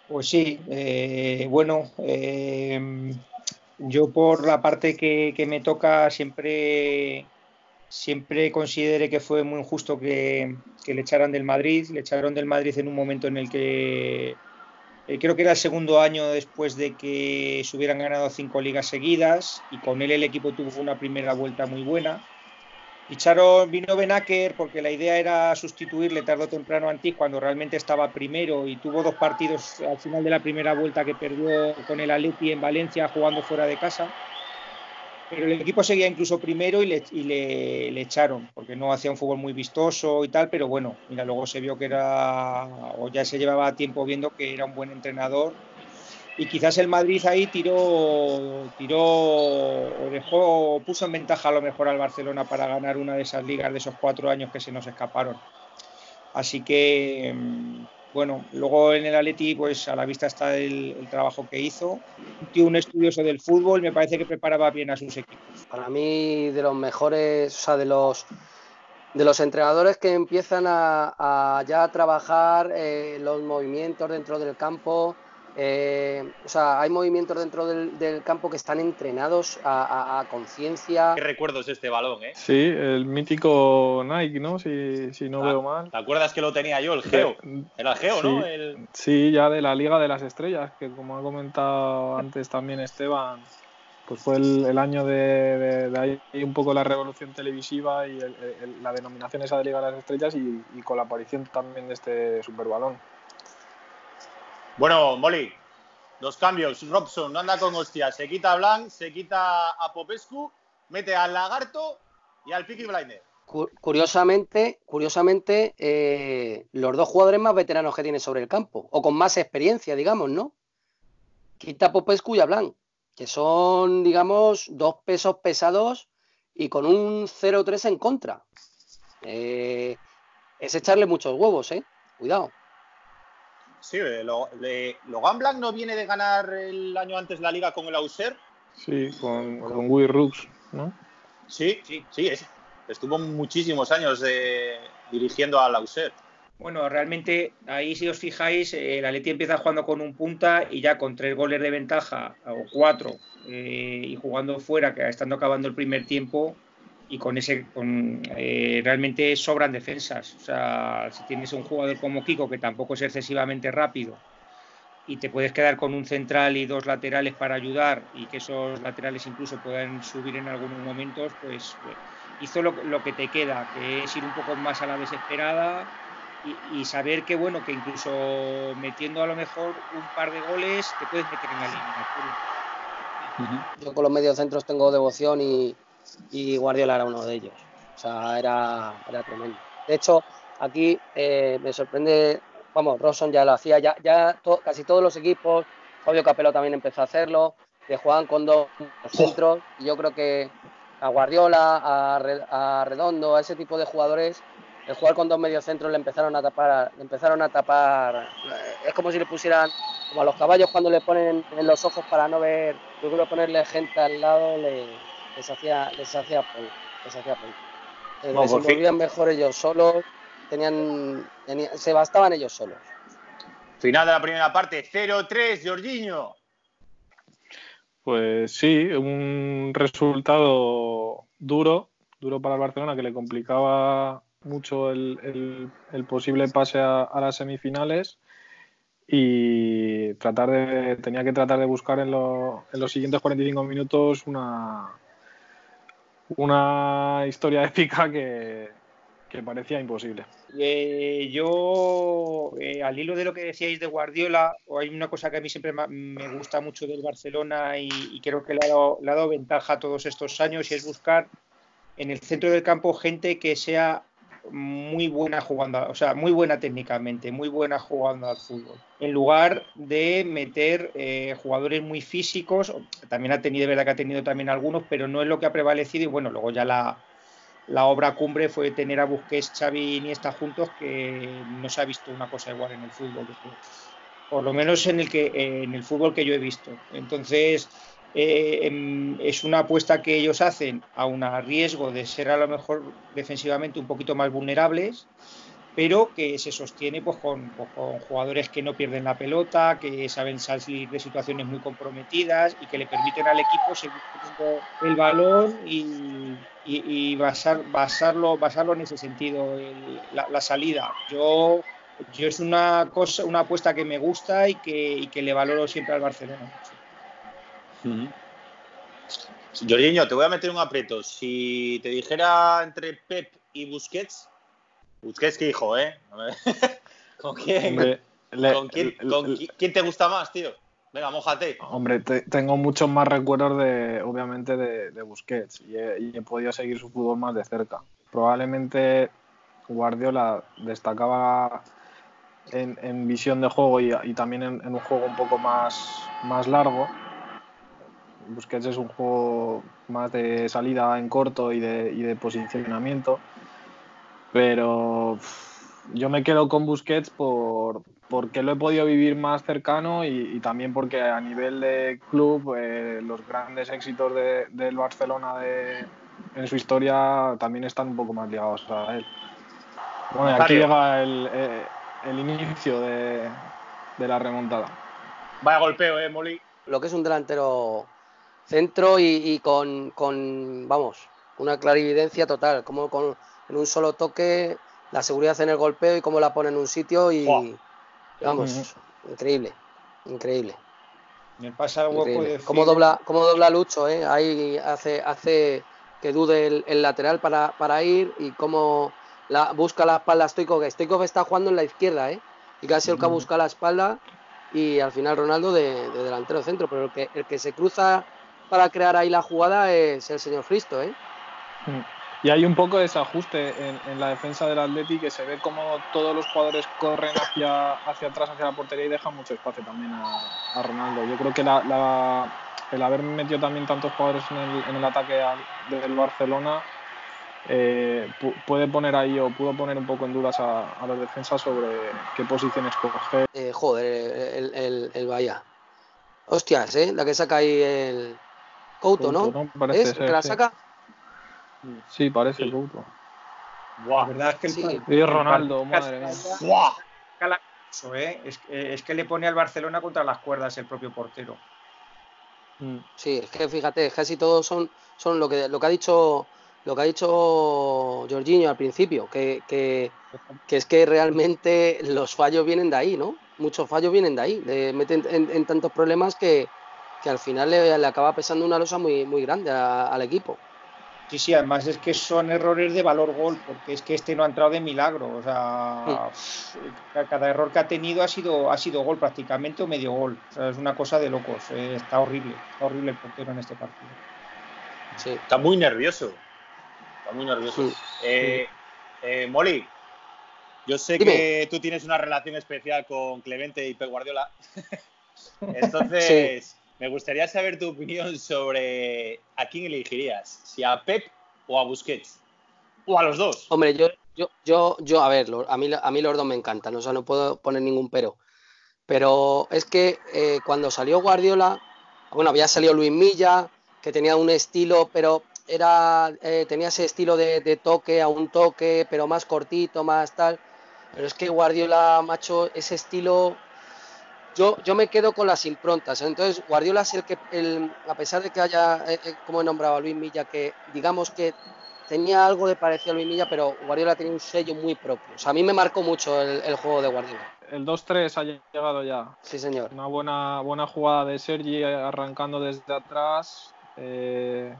Pues sí, eh, bueno, eh, yo por la parte que, me toca siempre, siempre consideré que fue muy injusto que, le echaran del Madrid. Le echaron del Madrid en un momento en el que eh, creo que era el segundo año después de que se hubieran ganado cinco ligas seguidas y con él el equipo tuvo una primera vuelta muy buena. Ficharon, vino Benaker porque la idea era sustituirle tarde o temprano a Antic cuando realmente estaba primero y tuvo dos partidos al final de la primera vuelta que perdió con el Atleti en Valencia jugando fuera de casa pero el equipo seguía incluso primero y, le, echaron, porque no hacía un fútbol muy vistoso y tal, pero bueno, mira, luego se vio que era, o ya se llevaba tiempo viendo que era un buen entrenador. Y quizás el Madrid ahí tiró, tiró o dejó, puso en ventaja a lo mejor al Barcelona para ganar una de esas ligas de esos cuatro años que se nos escaparon. Así que mm, bueno, luego en el Atleti, pues a la vista está el, trabajo que hizo. Un estudioso del fútbol, me parece que preparaba bien a sus equipos. Para mí, de los mejores, o sea, de los de los entrenadores que empiezan a, ya trabajar eh, los movimientos dentro del campo, eh, o sea, hay movimientos dentro del, campo que están entrenados a, conciencia. ¿Qué recuerdos este balón, eh? Sí, el mítico Nike, ¿no? Si, si no ah, veo mal. ¿Te acuerdas que lo tenía yo, el Geo? Era el Geo, ¿no? Sí, ya de la Liga de las Estrellas, que como ha comentado antes también Esteban, pues fue el, año de, ahí un poco la revolución televisiva y la denominación esa de Liga de las Estrellas y, y con la aparición también de este superbalón. Bueno, Molly, dos cambios. Robson anda con hostias. Se quita a Blanc, se quita a Popescu, mete al Lagarto y al Peaky Blinder. Curiosamente, curiosamente eh, los dos jugadores más veteranos que tiene sobre el campo, o con más experiencia, digamos, ¿no? Quita a Popescu y a Blanc, que son, digamos, dos pesos pesados y con un 0-3 en contra. Eh, es echarle muchos huevos, ¿eh? Cuidado. Sí, eh, Logan Blanc no viene de ganar el año antes la liga con el Auser. Sí, con, con Will Rooks, ¿no? Sí, sí, sí. estuvo muchísimos años dirigiendo al Auser. Bueno, realmente ahí si os fijáis, eh, el Atleti empieza jugando con un punta y ya con tres goles de ventaja o cuatro eh, y jugando fuera, que estando acabando el primer tiempo, y con ese con, eh, realmente sobran defensas. O sea, si tienes un jugador como Kiko que tampoco es excesivamente rápido y te puedes quedar con un central y dos laterales para ayudar y que esos laterales incluso puedan subir en algunos momentos, pues eh, hizo lo, que te queda, que es ir un poco más a la desesperada y, saber que bueno, que incluso metiendo a lo mejor un par de goles te puedes meter en la línea. Yo con los mediocentros tengo devoción y, y Guardiola era uno de ellos. O sea, era, era tremendo. De hecho, aquí eh, me sorprende, vamos, Rosson ya lo hacía, ya, ya casi todos los equipos, Fabio Capello también empezó a hacerlo, que jugaban con dos centros, y yo creo que a Guardiola, a, Redondo, a ese tipo de jugadores, el jugar con dos mediocentros le empezaron a tapar, le empezaron a tapar, eh, es como si le pusieran, como a los caballos cuando le ponen en los ojos para no ver, yo creo ponerle gente al lado le, les hacía, les hacía les hacía eh, mejor ellos solos, tenían, se bastaban ellos solos. Final de la primera parte, 0-3, Jorginho. Pues sí, un resultado duro, duro para el Barcelona que le complicaba mucho el, posible pase a, las semifinales y tratar de tenía que tratar de buscar en, en los siguientes 45 minutos una una historia épica que, que parecía imposible. Eh, yo, eh, al hilo de lo que decíais de Guardiola, hay una cosa que a mí siempre me gusta mucho del Barcelona y, creo que le ha, dado, le ha, dado, ventaja todos estos años y es buscar en el centro del campo gente que sea muy buena jugando, o sea, muy buena técnicamente, muy buena jugando al fútbol. En lugar de meter eh, jugadores muy físicos, también ha tenido, verdad que ha tenido también algunos, pero no es lo que ha prevalecido y bueno, luego ya la, la obra cumbre fue tener a Busquets, Xavi y Iniesta juntos, que no se ha visto una cosa igual en el fútbol, por lo menos en el que en el fútbol que yo he visto. Entonces eh, em, es una apuesta que ellos hacen a un riesgo de ser a lo mejor defensivamente un poquito más vulnerables, pero que se sostiene pues, con, pues, con, jugadores que no pierden la pelota, que saben salir de situaciones muy comprometidas y que le permiten al equipo seguir teniendo el balón y, y, basar, basarlo, basarlo en ese sentido, la, salida. Yo, yo es una cosa, una apuesta que me gusta y que, y que le valoro siempre al Barcelona. Jorginho, te voy a meter un aprieto. Si te dijera entre Pep y Busquets, Busquets que hijo, ¿eh? ¿Con quién? ¿Con, quién, te gusta más, tío? Venga, mojate. Hombre, tengo muchos más recuerdos de, obviamente, de, Busquets y he, podido seguir su fútbol más de cerca. Probablemente Guardiola destacaba en, visión de juego y, también en, un juego un poco más, más largo Busquets es un juego más de salida en corto y de, posicionamiento. Pero yo me quedo con Busquets por, porque lo he podido vivir más cercano y, también porque a nivel de club eh, los grandes éxitos del Barcelona en su historia también están un poco más ligados a él. Bueno, aquí llega el, eh, inicio de, de, la remontada. Vaya golpeo, eh, Molly. Lo que es un delantero centro y, con, vamos, una clarividencia total, como con, en un solo toque la seguridad en el golpeo y cómo la pone en un sitio y, vamos, increíble, increíble. Me pasa algo de cómo dobla, cómo dobla Lucho, ¿eh? ahí hace, hace que dude el, lateral para, para, ir y cómo la, busca la espalda Stoikov, Stoikov está jugando en la izquierda, ¿eh? y casi el que busca la espalda y al final Ronaldo de, de delantero centro, pero el que, el que se cruza para crear ahí la jugada es el señor Fristo, ¿eh? Y hay un poco de desajuste en, la defensa del Atleti que se ve como todos los jugadores corren hacia, hacia atrás, hacia la portería y dejan mucho espacio también a, Ronaldo. Yo creo que el haber metido también tantos jugadores en el, ataque del Barcelona eh, puede poner ahí o pudo poner un poco en dudas a, a los defensas sobre qué posiciones coger. Eh, joder, el, el, el Bahía. Hostias, ¿eh? La que saca ahí el, Couto, ¿no? ¿Es? ¿Que la saca? Sí, parece sí. Couto. La verdad es que el sí. y Ronaldo, madre mía. Es, es, que le pone al Barcelona contra las cuerdas el propio portero. Mm. Sí, es que fíjate, casi todos son, son lo que lo que ha dicho lo que ha dicho Jorginho al principio, que, que, que es que realmente los fallos vienen de ahí, ¿no? Muchos fallos vienen de ahí, de meten en tantos problemas que, que al final le, acaba pesando una losa muy, muy grande al equipo. Sí, sí, además es que son errores de valor gol, porque es que este no ha entrado de milagro. O sea, cada error que ha tenido ha sido, ha sido gol prácticamente o medio gol. O sea, es una cosa de locos. Eh, está horrible, está horrible el portero en este partido. Sí. Está muy nervioso. Está muy nervioso. Eh, eh, Molly, yo sé que tú tienes una relación especial con Clemente y Pep Guardiola. Entonces, me gustaría saber tu opinión sobre a quién elegirías, si a Pep o a Busquets, o a los dos. Hombre, yo, yo, yo, a ver, a mí, a mí los dos me encantan, o sea, no puedo poner ningún pero. Pero es que eh, cuando salió Guardiola, bueno, había salido Luis Milla, que tenía un estilo, pero era eh, tenía ese estilo de, de, toque a un toque, pero más cortito, más tal. Pero es que Guardiola, macho, ese estilo yo, yo me quedo con las improntas. Entonces, Guardiola es el que, el, a pesar de que haya, eh, eh, como he nombrado a Luis Milla, que digamos que tenía algo de parecido a Luis Milla, pero Guardiola tenía un sello muy propio. O sea, a mí me marcó mucho el, juego de Guardiola. El 2-3 ha llegado ya. Sí, señor. Una buena, buena jugada de Sergi arrancando desde atrás. Eh,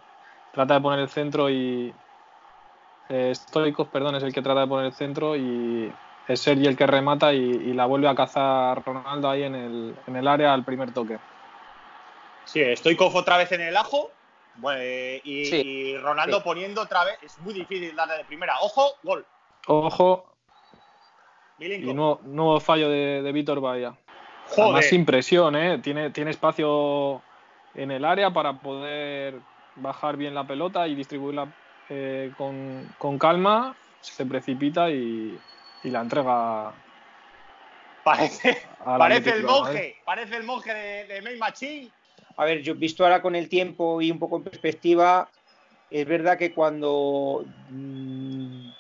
trata de poner el centro y. Eh, Stoikov, perdón, es el que trata de poner el centro y es Sergi el que remata y, la vuelve a cazar Ronaldo ahí en el, en el área al primer toque. Sí, Stoikov otra vez en el ajo y, Ronaldo poniendo otra vez. Es muy difícil darle de primera. Ojo, gol. Ojo. Y nuevo, fallo de, Víctor Bahía. Joder. Más impresión, ¿eh? Tiene, tiene espacio en el área para poder bajar bien la pelota y distribuirla eh, con, calma. Se precipita y, la entrega. Parece, parece el monje, parece el monje de, de May Machín a ver, yo visto ahora con el tiempo y un poco en perspectiva, es verdad que cuando mm,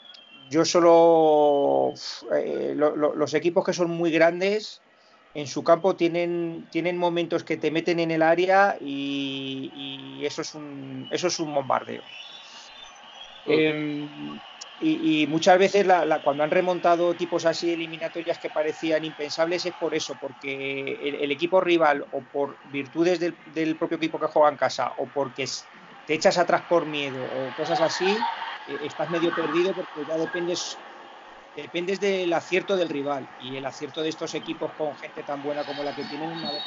yo solo eh, los equipos que son muy grandes en su campo tienen, tienen momentos que te meten en el área y, eso es un eso es un bombardeo. Y, muchas veces cuando han remontado tipos así eliminatorias que parecían impensables es por eso, porque el, equipo rival o por virtudes del, propio equipo que juega en casa o porque te echas atrás por miedo o cosas así, eh, estás medio perdido porque ya dependes dependes del acierto del rival y el acierto de estos equipos con gente tan buena como la que tienen una vez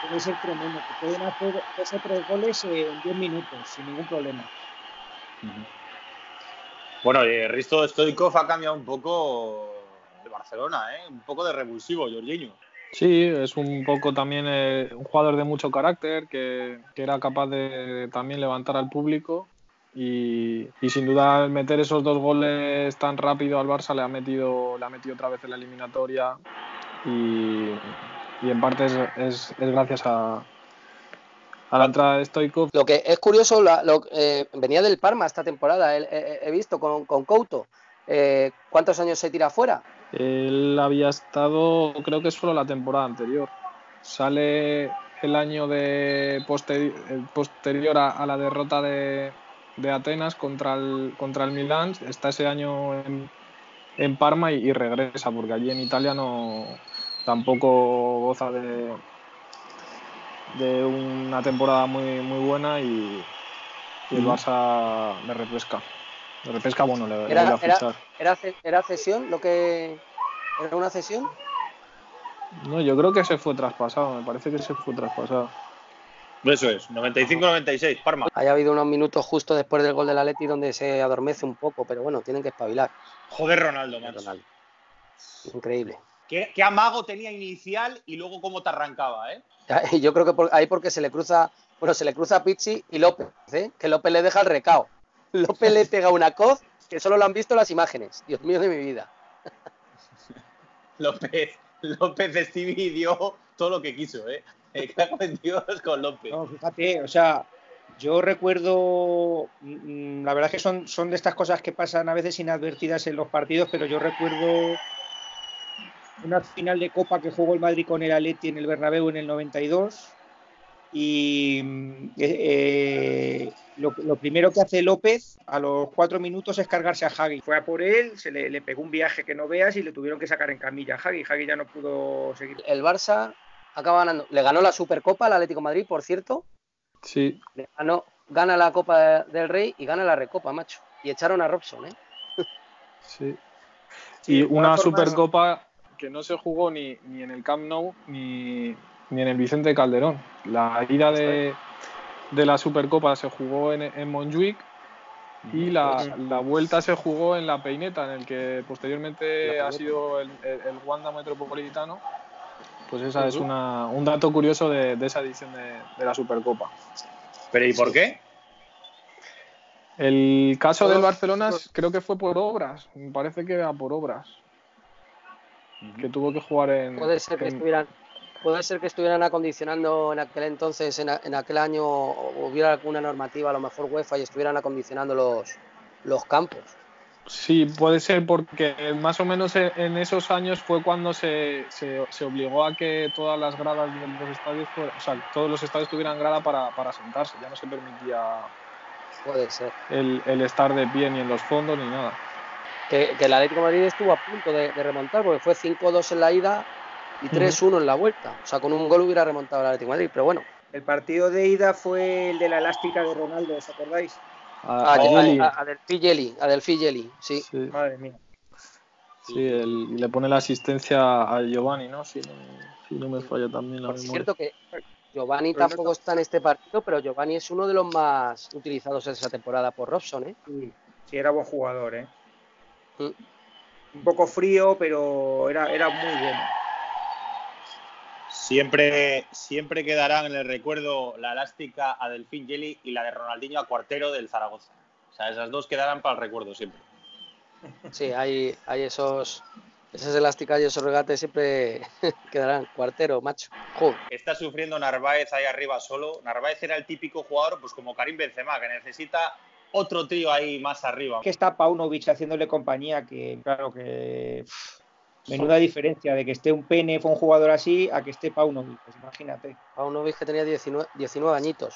puede ser tremendo, que pueden hacer tres goles en 10 minutos sin ningún problema. Bueno, eh, Risto Stoikov ha cambiado un poco de Barcelona, ¿eh? un poco de revulsivo, Jorginho. Sí, es un poco también eh, un jugador de mucho carácter que, era capaz de también levantar al público y, sin duda meter esos dos goles tan rápido al Barça le ha metido, le ha metido otra vez en la eliminatoria y, en parte es gracias a, a la entrada de Stoikov. Lo que es curioso, lo, eh, venía del Parma esta temporada, he visto con, con Couto. Eh, ¿Cuántos años se tira fuera? Él había estado, creo que solo la temporada anterior. Sale el año de posterior a, la derrota de, Atenas contra el, contra el Milan. Está ese año en, Parma y, y, regresa, porque allí en Italia no tampoco goza de, de una temporada muy, muy buena y, el Barça me repesca. Me repesca, bueno, le, era, a fichar. Era, era, cesión lo que. ¿Era una cesión? No, yo creo que se fue traspasado, me parece que se fue traspasado. Eso es, 95-96, Parma. Haya habido unos minutos justo después del gol del Atleti donde se adormece un poco, pero bueno, tienen que espabilar. Joder, Ronaldo, Ronaldo. Increíble. ¿Qué, ¿Qué, amago tenía inicial y luego cómo te arrancaba, ¿eh? Yo creo que ahí porque se le cruza, bueno, se le cruza a Pizzi y López, ¿eh? que López le deja el recao. López le pega una coz que solo lo han visto las imágenes. Dios mío de mi vida. López, López de Stevie dio todo lo que quiso, ¿eh? El en Dios con López. No, fíjate, o sea, yo recuerdo, mm, la verdad es que son, son de estas cosas que pasan a veces inadvertidas en los partidos, pero yo recuerdo una final de Copa que jugó el Madrid con el Atleti en el Bernabéu en el 92 y eh, lo, primero que hace López a los cuatro minutos es cargarse a Hagi. Fue a por él, se le, pegó un viaje que no veas y le tuvieron que sacar en camilla a Hagi. Hagi ya no pudo seguir. El Barça acaba ganando, le ganó la Supercopa al Atlético Madrid, por cierto. Sí. Le ganó, gana la Copa del Rey y gana la Recopa, macho. Y echaron a Robson, ¿eh? Sí. Y una Supercopa que no se jugó ni, ni en el Camp Nou ni, ni, en el Vicente Calderón. La ida de, de la Supercopa se jugó en, en Montjuic y la, la, vuelta se jugó en la Peineta, en el que posteriormente ha sido el, el, Wanda Metropolitano. Pues esa es una, un dato curioso de, de esa edición de, de, la Supercopa. ¿Pero y por qué? El caso del Barcelona creo que fue por obras, me parece que era por obras que tuvo que jugar en. Puede ser que estuvieran. Puede ser que estuvieran acondicionando en aquel entonces, en, aquel año, hubiera alguna normativa, a lo mejor UEFA, y estuvieran acondicionando los, los campos. Sí, puede ser porque más o menos en esos años fue cuando se, se, obligó a que todas las gradas de los estadios, o sea, todos los estadios tuvieran grada para, para sentarse. Ya no se permitía puede ser. El, el, estar de pie ni en los fondos ni nada. Que, que el Atlético de Madrid estuvo a punto de, remontar porque fue 5-2 en la ida y 3-1 en la vuelta. O sea, con un gol hubiera remontado el Atlético de Madrid, pero bueno. El partido de ida fue el de la elástica de Ronaldo, ¿os acordáis? A, a, del Figeli, a del Figeli, sí. Madre mía. Sí, el, le pone la asistencia a Giovanni, ¿no? Si no, si no me falla también la Por cierto que Giovanni tampoco está en este partido, pero Giovanni es uno de los más utilizados en esa temporada por Robson, ¿eh? Sí, era buen jugador, ¿eh? Un poco frío, pero era, era muy bueno. Siempre, siempre quedarán en el recuerdo la elástica a Delfín Jelly y la de Ronaldinho a Cuartero del Zaragoza. O sea, esas dos quedarán para el recuerdo siempre. Sí, hay, hay esos, esas elásticas y esos regates siempre quedarán cuartero, macho. Está sufriendo Narváez ahí arriba solo. Narváez era el típico jugador, pues como Karim Benzema, que necesita otro tío ahí más arriba. Que está Paunovic haciéndole compañía, que claro que menuda diferencia de que esté un Pene fue un jugador así a que esté Paunovic, pues imagínate. Paunovic que tenía 19, 19 añitos.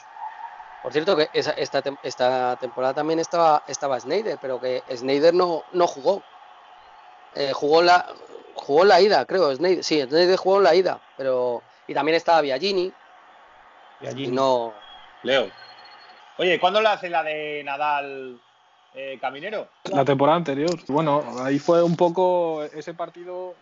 Por cierto que esta, esta, temporada también estaba, estaba Snyder, pero que Snyder no, no jugó. Eh, jugó la jugó la ida, creo. Snyder, sí, Snyder jugó la ida, pero y también estaba Viagini. Viagini. no. Leo. Oye, ¿cuándo le hace la de Nadal eh, Caminero? La temporada anterior. Bueno, ahí fue un poco ese partido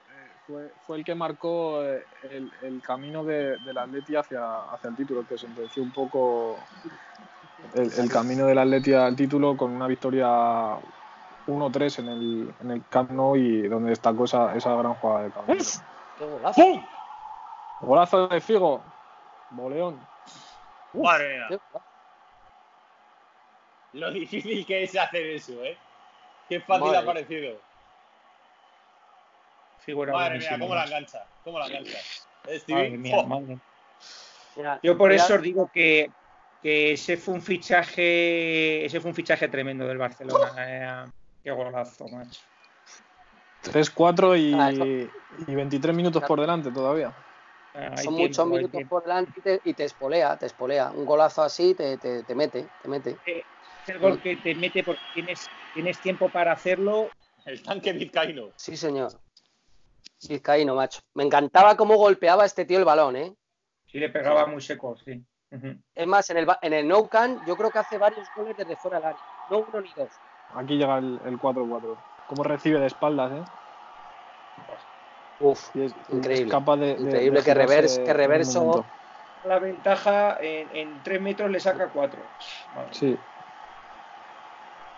eh, fue, el que marcó el, camino de, del Atleti hacia, hacia el título, que sentenció un poco el, el camino del Atleti al título con una victoria 1-3 en el, en el Camp Nou y donde destacó esa, esa gran jugada de Caballero. ¡Qué golazo! Golazo de Figo. Boleón. Madre mía. Lo difícil que es hacer eso, ¿eh? Qué fácil ha parecido. Figura madre mía, cómo la engancha. Cómo la engancha. Madre mía, madre. Yo por eso os digo que, que ese fue un fichaje ese fue un fichaje tremendo del Barcelona. Eh, Qué golazo, macho. 3-4 y, y, 23 minutos por delante todavía. Ah, Son muchos minutos por delante y te, espolea, te espolea. Un golazo así te, te, mete, te mete. Eh, el gol que te mete porque tienes, tienes tiempo para hacerlo. El tanque vizcaíno. Sí, señor. Vizcaíno, macho. Me encantaba cómo golpeaba este tío el balón, ¿eh? Sí, le pegaba muy seco, sí. Es más, en el, en el no can yo creo que hace varios goles desde fuera del área. No uno ni dos. Aquí llega el 4-4. Cómo recibe de espaldas, ¿eh? Uf, increíble. increíble que, reverse, que reverso. La ventaja en, 3 metros le saca 4. Sí.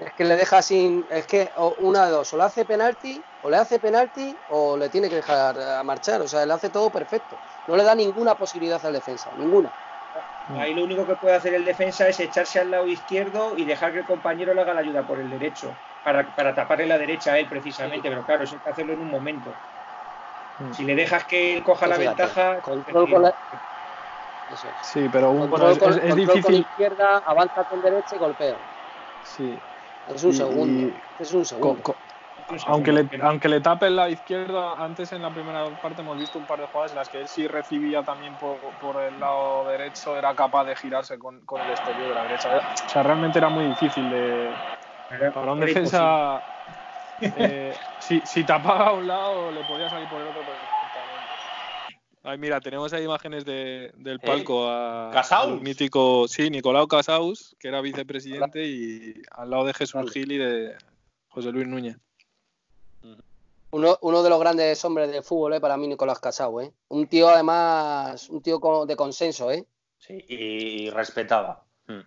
Es que le deja sin. Es que una de dos, o le hace penalti, o le hace penalti, o le tiene que dejar a marchar. O sea, le hace todo perfecto. No le da ninguna posibilidad al defensa, ninguna. Ahí lo único que puede hacer el defensa es echarse al lado izquierdo y dejar que el compañero le haga la ayuda por el derecho, para, para taparle la derecha a él precisamente, pero claro, eso hay que hacerlo en un momento. Mm. Si le dejas que él coja la ventaja... Control con la... Sí, pero un, es, difícil. Con izquierda, avanza con derecha y golpea. Sí. Es un segundo. es un segundo aunque le, aunque le tape el lado izquierdo, antes en la primera parte hemos visto un par de jugadas en las que él sí recibía también por, por el lado derecho, era capaz de girarse con, con, el exterior de la derecha. O sea, realmente era muy difícil de. Para un defensa. Eh, si, si, tapaba a un lado, le podía salir por el otro Ay, mira, tenemos ahí imágenes de, del eh, palco a ¿Casaus? mítico, sí, Nicolau Casaus, que era vicepresidente, y al lado de Jesús Gil y de José Luis Núñez. Uno, uno, de los grandes hombres del fútbol, ¿eh? para mí, Nicolás Casao, ¿eh? Un tío, además, un tío de consenso, ¿eh? Sí, y respetada. Hmm.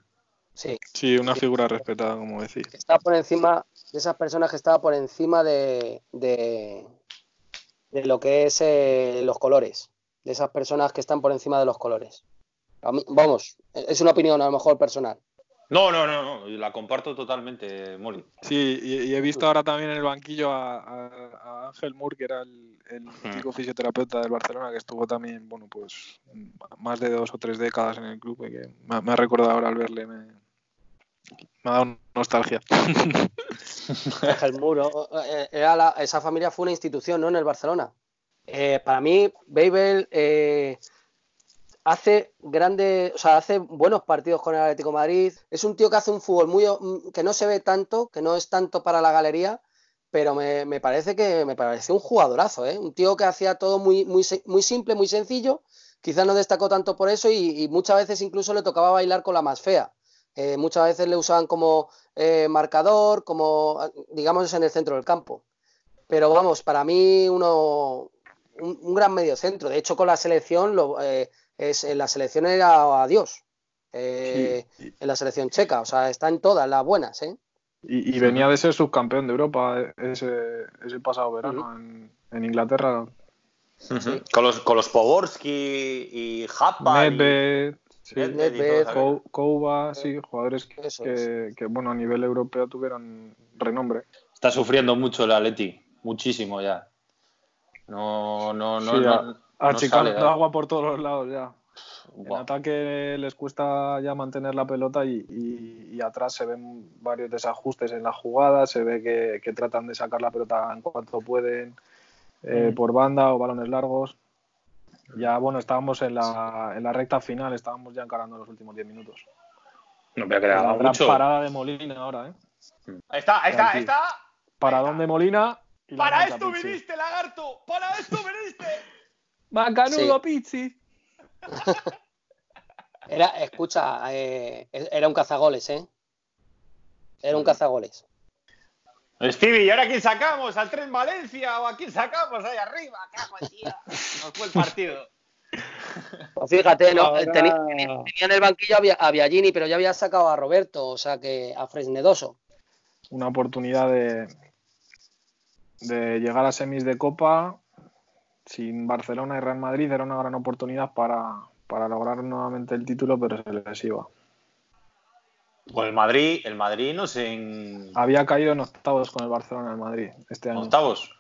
Sí. Sí, una figura respetada, como decís. Está por encima de esas personas que estaba por encima de, de, lo que es eh, los colores. De esas personas que están por encima de los colores. vamos, es una opinión a lo mejor personal. No, no, no, no, la comparto totalmente, Molly. Sí, y, he visto ahora también en el banquillo a, Ángel Moore, que era el, el fisioterapeuta del Barcelona, que estuvo también, bueno, pues más de dos o tres décadas en el club, y que me, ha recordado ahora al verle, me, Me ha dado nostalgia. el muro. Eh, era esa familia fue una institución, ¿no? En el Barcelona. Eh, para mí, Babel eh, hace grandes, o sea, hace buenos partidos con el Atlético Madrid. Es un tío que hace un fútbol muy mm, que no se ve tanto, que no es tanto para la galería, pero me, parece que me pareció un jugadorazo, ¿eh? Un tío que hacía todo muy, muy, muy simple, muy sencillo. Quizás no destacó tanto por eso y muchas veces incluso le tocaba bailar con la más fea. Eh, muchas veces le usaban como marcador, como digamos en el centro del campo. Pero vamos, para mí uno, un, gran medio centro. De hecho, con la selección, lo, eh, es, en la selección era adiós. En la selección checa, o sea, está en todas las buenas. Y, venía de ser subcampeón de Europa ese, ese pasado verano en, Inglaterra. Con los, con los Poborski y Happa. Sí, Kouba, sí, jugadores que, bueno, a nivel europeo tuvieron renombre. Está sufriendo mucho el Atleti, muchísimo ya. No, no, no. achicando agua por todos los lados ya. En ataque les cuesta ya mantener la pelota y, atrás se ven varios desajustes en la jugada, se ve que, tratan de sacar la pelota en cuanto pueden eh, mm. por banda o balones largos. Ya, bueno, estábamos en la, en la recta final, estábamos ya encarando los últimos 10 minutos. No, pero que le la mucho. parada de Molina ahora, ¿eh? Ahí está, ahí está, ahí está. Para dónde Molina. Para esto viniste, lagarto. Para esto viniste. Macanudo Pizzi. Era, escucha, eh, era un cazagoles, ¿eh? Era un cazagoles. Stevie, ¿y ahora quién sacamos? ¿Al Tren Valencia o a quién sacamos ahí arriba? Tía. Nos fue el partido. Pues fíjate, ¿no? tenía, en el banquillo a Viagini, pero ya había sacado a Roberto, o sea que a Fresnedoso. Una oportunidad de, de llegar a semis de Copa sin Barcelona y Real Madrid era una gran oportunidad para, para lograr nuevamente el título, pero se les iba. Pues el Madrid, el Madrid no sé en... Había caído en octavos con el Barcelona el Madrid este año. ¿Octavos?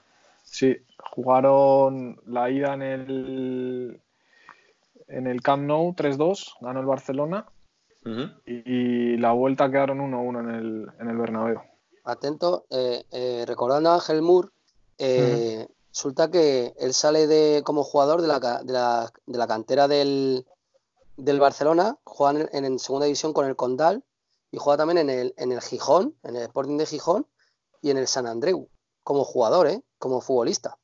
Sí, jugaron la ida en el en el Camp Nou 3-2, ganó el Barcelona y, la vuelta quedaron 1-1 en el, en el Bernabéu. Atento, eh, eh, recordando a Ángel Moore, eh, resulta que él sale de, como jugador de la, de la, de la cantera del, del Barcelona, juega en, en, segunda división con el Condal y juega también en el, en el Gijón, en el Sporting de Gijón y en el San Andreu, como jugador, ¿eh? como futbolista.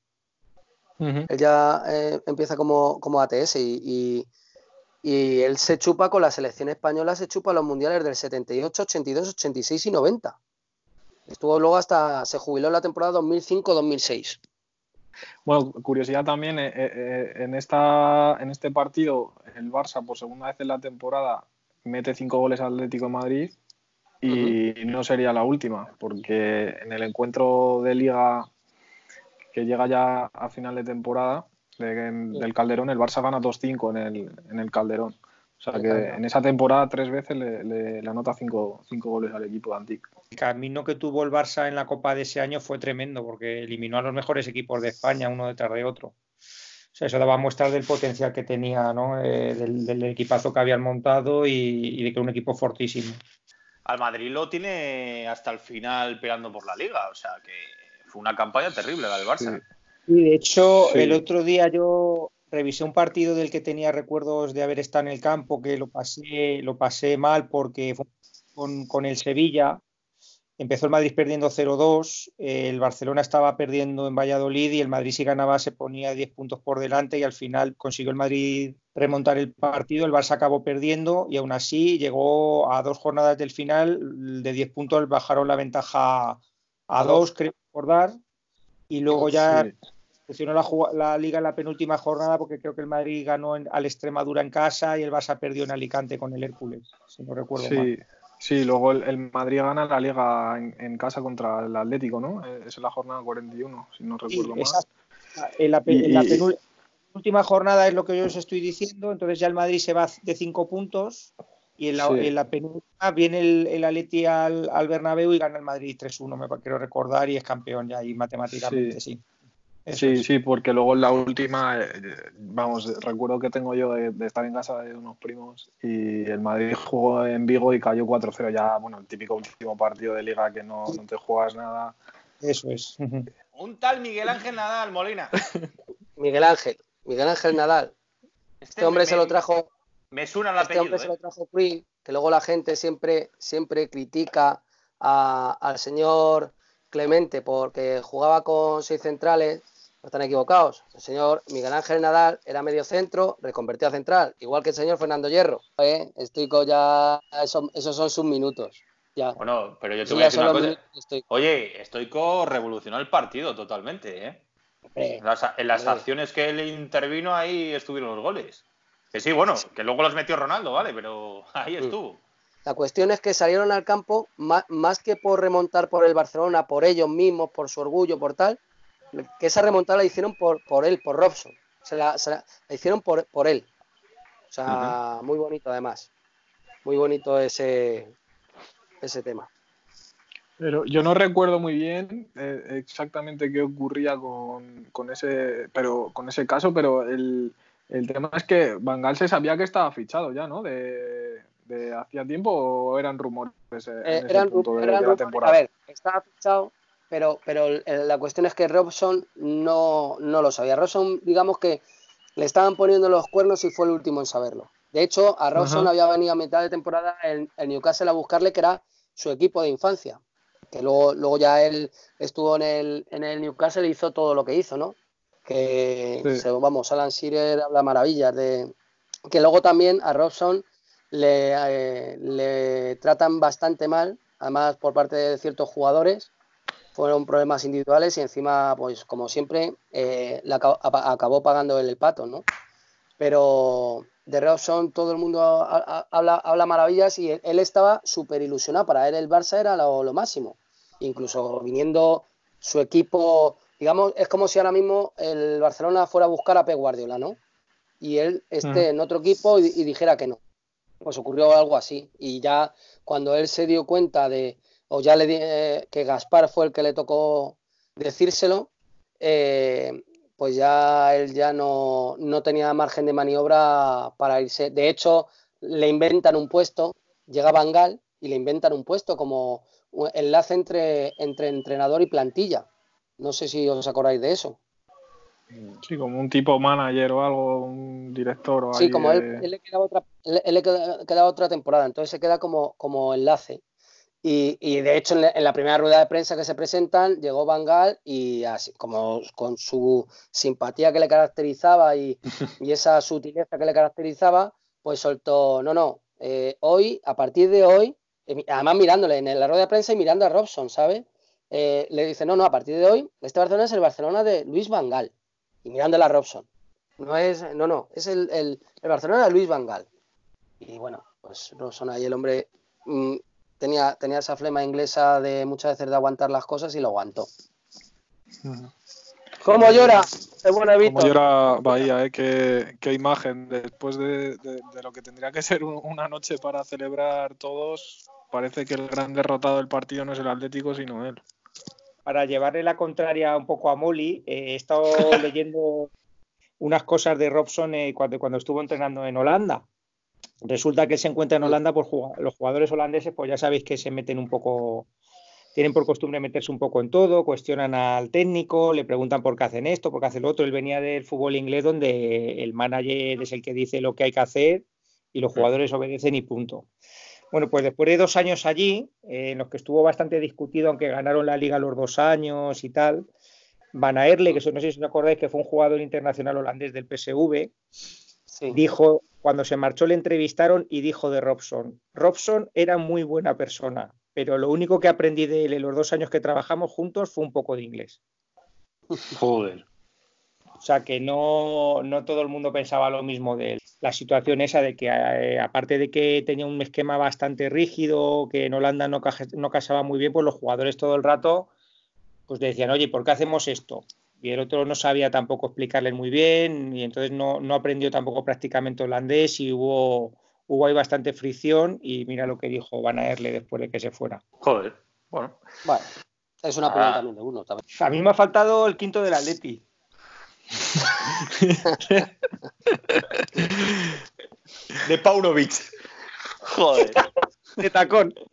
Él ya eh, empieza como, como ATS y, y, él se chupa con la selección española, se chupa los mundiales del 78, 82, 86 y 90. Estuvo luego hasta, se jubiló en la temporada 2005-2006. Bueno, curiosidad también, eh, eh, en, esta, en este partido el Barça por segunda vez en la temporada mete cinco goles al Atlético de Madrid y no sería la última, porque en el encuentro de liga que llega ya a final de temporada del Calderón, el Barça gana 2-5 en el, en el Calderón. O sea que en esa temporada tres veces le, anota cinco, goles al equipo de Antic. El camino que tuvo el Barça en la Copa de ese año fue tremendo porque eliminó a los mejores equipos de España uno detrás de otro. O sea, eso daba muestras del potencial que tenía, ¿no? Eh, del, equipazo que habían montado y, de que era un equipo fortísimo al Madrid lo tiene hasta el final peleando por la liga. O sea que fue una campaña terrible la del Barça. Y de hecho, el otro día yo revisé un partido del que tenía recuerdos de haber estado en el campo, que lo pasé, lo pasé mal porque fue con, el Sevilla. Empezó el Madrid perdiendo 0-2, el Barcelona estaba perdiendo en Valladolid y el Madrid si ganaba se ponía 10 puntos por delante y al final consiguió el Madrid remontar el partido, el Barça acabó perdiendo y aún así llegó a dos jornadas del final, de 10 puntos bajaron la ventaja a 2, creo recordar, y luego ya presionó la, la, liga en la penúltima jornada porque creo que el Madrid ganó al Extremadura en casa y el Barça perdió en Alicante con el Hércules, si no recuerdo mal. Sí, luego el, Madrid gana la liga en, casa contra el Atlético, ¿no? Eh, es la jornada 41, si no recuerdo mal. En la, penúltima jornada es lo que yo os estoy diciendo, entonces ya el Madrid se va de cinco puntos y en la, penúltima viene el, el Atleti al, al, Bernabéu y gana el Madrid 3-1, me quiero recordar, y es campeón ya ahí matemáticamente, sí. Sí, sí, porque luego en la última, eh, vamos, recuerdo que tengo yo de, estar en casa de unos primos y el Madrid jugó en Vigo y cayó 4-0 ya, bueno, el típico último partido de liga que no, te juegas nada. Eso es. Un tal Miguel Ángel Nadal, Molina. Miguel Ángel, Miguel Ángel Nadal. Este, este hombre se lo trajo. Me suena la Este hombre se lo ¿eh? trajo Queen, que luego la gente siempre, siempre critica al señor Clemente porque jugaba con seis centrales no están equivocados. El señor Miguel Ángel Nadal era medio centro, reconvertido a central, igual que el señor Fernando Hierro. ¿eh? Estoy ya. esos son sus minutos. Ya. Bueno, pero yo te voy a decir una cosa. Oye, Estoico revolucionó el partido totalmente, ¿eh? en las, acciones que él intervino, ahí estuvieron los goles. Que sí, bueno, que luego los metió Ronaldo, ¿vale? Pero ahí mm. estuvo. La cuestión es que salieron al campo más que por remontar por el Barcelona, por ellos mismos, por su orgullo, por tal, que esa remontada la hicieron por, por él, por Robson. Se la, hicieron por, por, él. O sea, muy bonito además. Muy bonito ese, ese tema. Pero yo no recuerdo muy bien eh, exactamente qué ocurría con, con, ese, pero, con ese caso, pero el, el tema es que Bangal se sabía que estaba fichado ya, ¿no? De, de hacía tiempo o eran rumores en eh, ese punto de, la temporada. A ver, estaba fichado, pero, pero la cuestión es que Robson no, no lo sabía. Robson, digamos que le estaban poniendo los cuernos y fue el último en saberlo. De hecho, a Robson había venido a mitad de temporada el, Newcastle a buscarle, que era su equipo de infancia. Que luego, luego ya él estuvo en el, en el Newcastle y hizo todo lo que hizo, ¿no? Que, vamos, Alan Shearer habla maravillas de. Que luego también a Robson le, eh, le tratan bastante mal, además por parte de ciertos jugadores fueron problemas individuales y encima, pues como siempre, eh, acabó pagando el, pato, ¿no? Pero de Robson todo el mundo habla, habla maravillas y él, estaba súper ilusionado. Para él el Barça era lo, máximo. Incluso viniendo su equipo, digamos, es como si ahora mismo el Barcelona fuera a buscar a Pep Guardiola, ¿no? Y él esté mm. en otro equipo y dijera que no. Pues ocurrió algo así. Y ya cuando él se dio cuenta de, o ya le dije que Gaspar fue el que le tocó decírselo, eh, pues ya él ya no, tenía margen de maniobra para irse. De hecho, le inventan un puesto, llega Bangal y le inventan un puesto como enlace entre, entre entrenador y plantilla. No sé si os acordáis de eso. Sí, como un tipo manager o algo, un director o Sí, como él, le quedaba otra, le quedaba otra temporada, entonces se queda como, como enlace. Y, de hecho, en la, primera rueda de prensa que se presentan, llegó Bangal y así, como con su simpatía que le caracterizaba y, esa sutileza que le caracterizaba, pues soltó, no, no, eh, hoy, a partir de hoy, eh, además mirándole en la rueda de prensa y mirando a Robson, ¿sabes? Eh, le dice, no, no, a partir de hoy, este Barcelona es el Barcelona de Luis Vangal. Y mirándole a Robson. No es, no, no, es el, el, Barcelona de Luis Vangal. Y bueno, pues Robson ahí el hombre mm, tenía, tenía esa flema inglesa de muchas veces de aguantar las cosas y lo aguantó. ¿Cómo llora? ¿Cómo llora Bahía? Eh? ¿Qué, imagen. Después de, lo que tendría que ser una noche para celebrar todos, parece que el gran derrotado del partido no es el Atlético, sino él. Para llevarle la contraria un poco a Molly, eh, he estado leyendo unas cosas de Robson eh, cuando, cuando estuvo entrenando en Holanda Resulta que se encuentra en Holanda, por los jugadores holandeses, pues ya sabéis que se meten un poco, tienen por costumbre meterse un poco en todo, cuestionan al técnico, le preguntan por qué hacen esto, por qué hacen lo otro. Él venía del fútbol inglés donde el manager es el que dice lo que hay que hacer y los jugadores obedecen y punto. Bueno, pues después de dos años allí, en los que estuvo bastante discutido, aunque ganaron la liga los dos años y tal, Van Aerle, que no sé si os acordáis que fue un jugador internacional holandés del PSV, dijo cuando se marchó le entrevistaron y dijo de Robson, Robson era muy buena persona, pero lo único que aprendí de él en los dos años que trabajamos juntos fue un poco de inglés. Joder. O sea que no, no todo el mundo pensaba lo mismo de él. La situación esa de que, eh, aparte de que tenía un esquema bastante rígido, que en Holanda no, no casaba muy bien, pues los jugadores todo el rato pues decían, oye, ¿por qué hacemos esto? Y el otro no sabía tampoco explicarle muy bien y entonces no, no aprendió tampoco prácticamente holandés y hubo, hubo ahí bastante fricción y mira lo que dijo Van Aerle después de que se fuera. Joder, bueno. Bueno, es una pregunta también de uno. A mí me ha faltado el quinto del Atleti. de Paunovic. Joder. De tacón.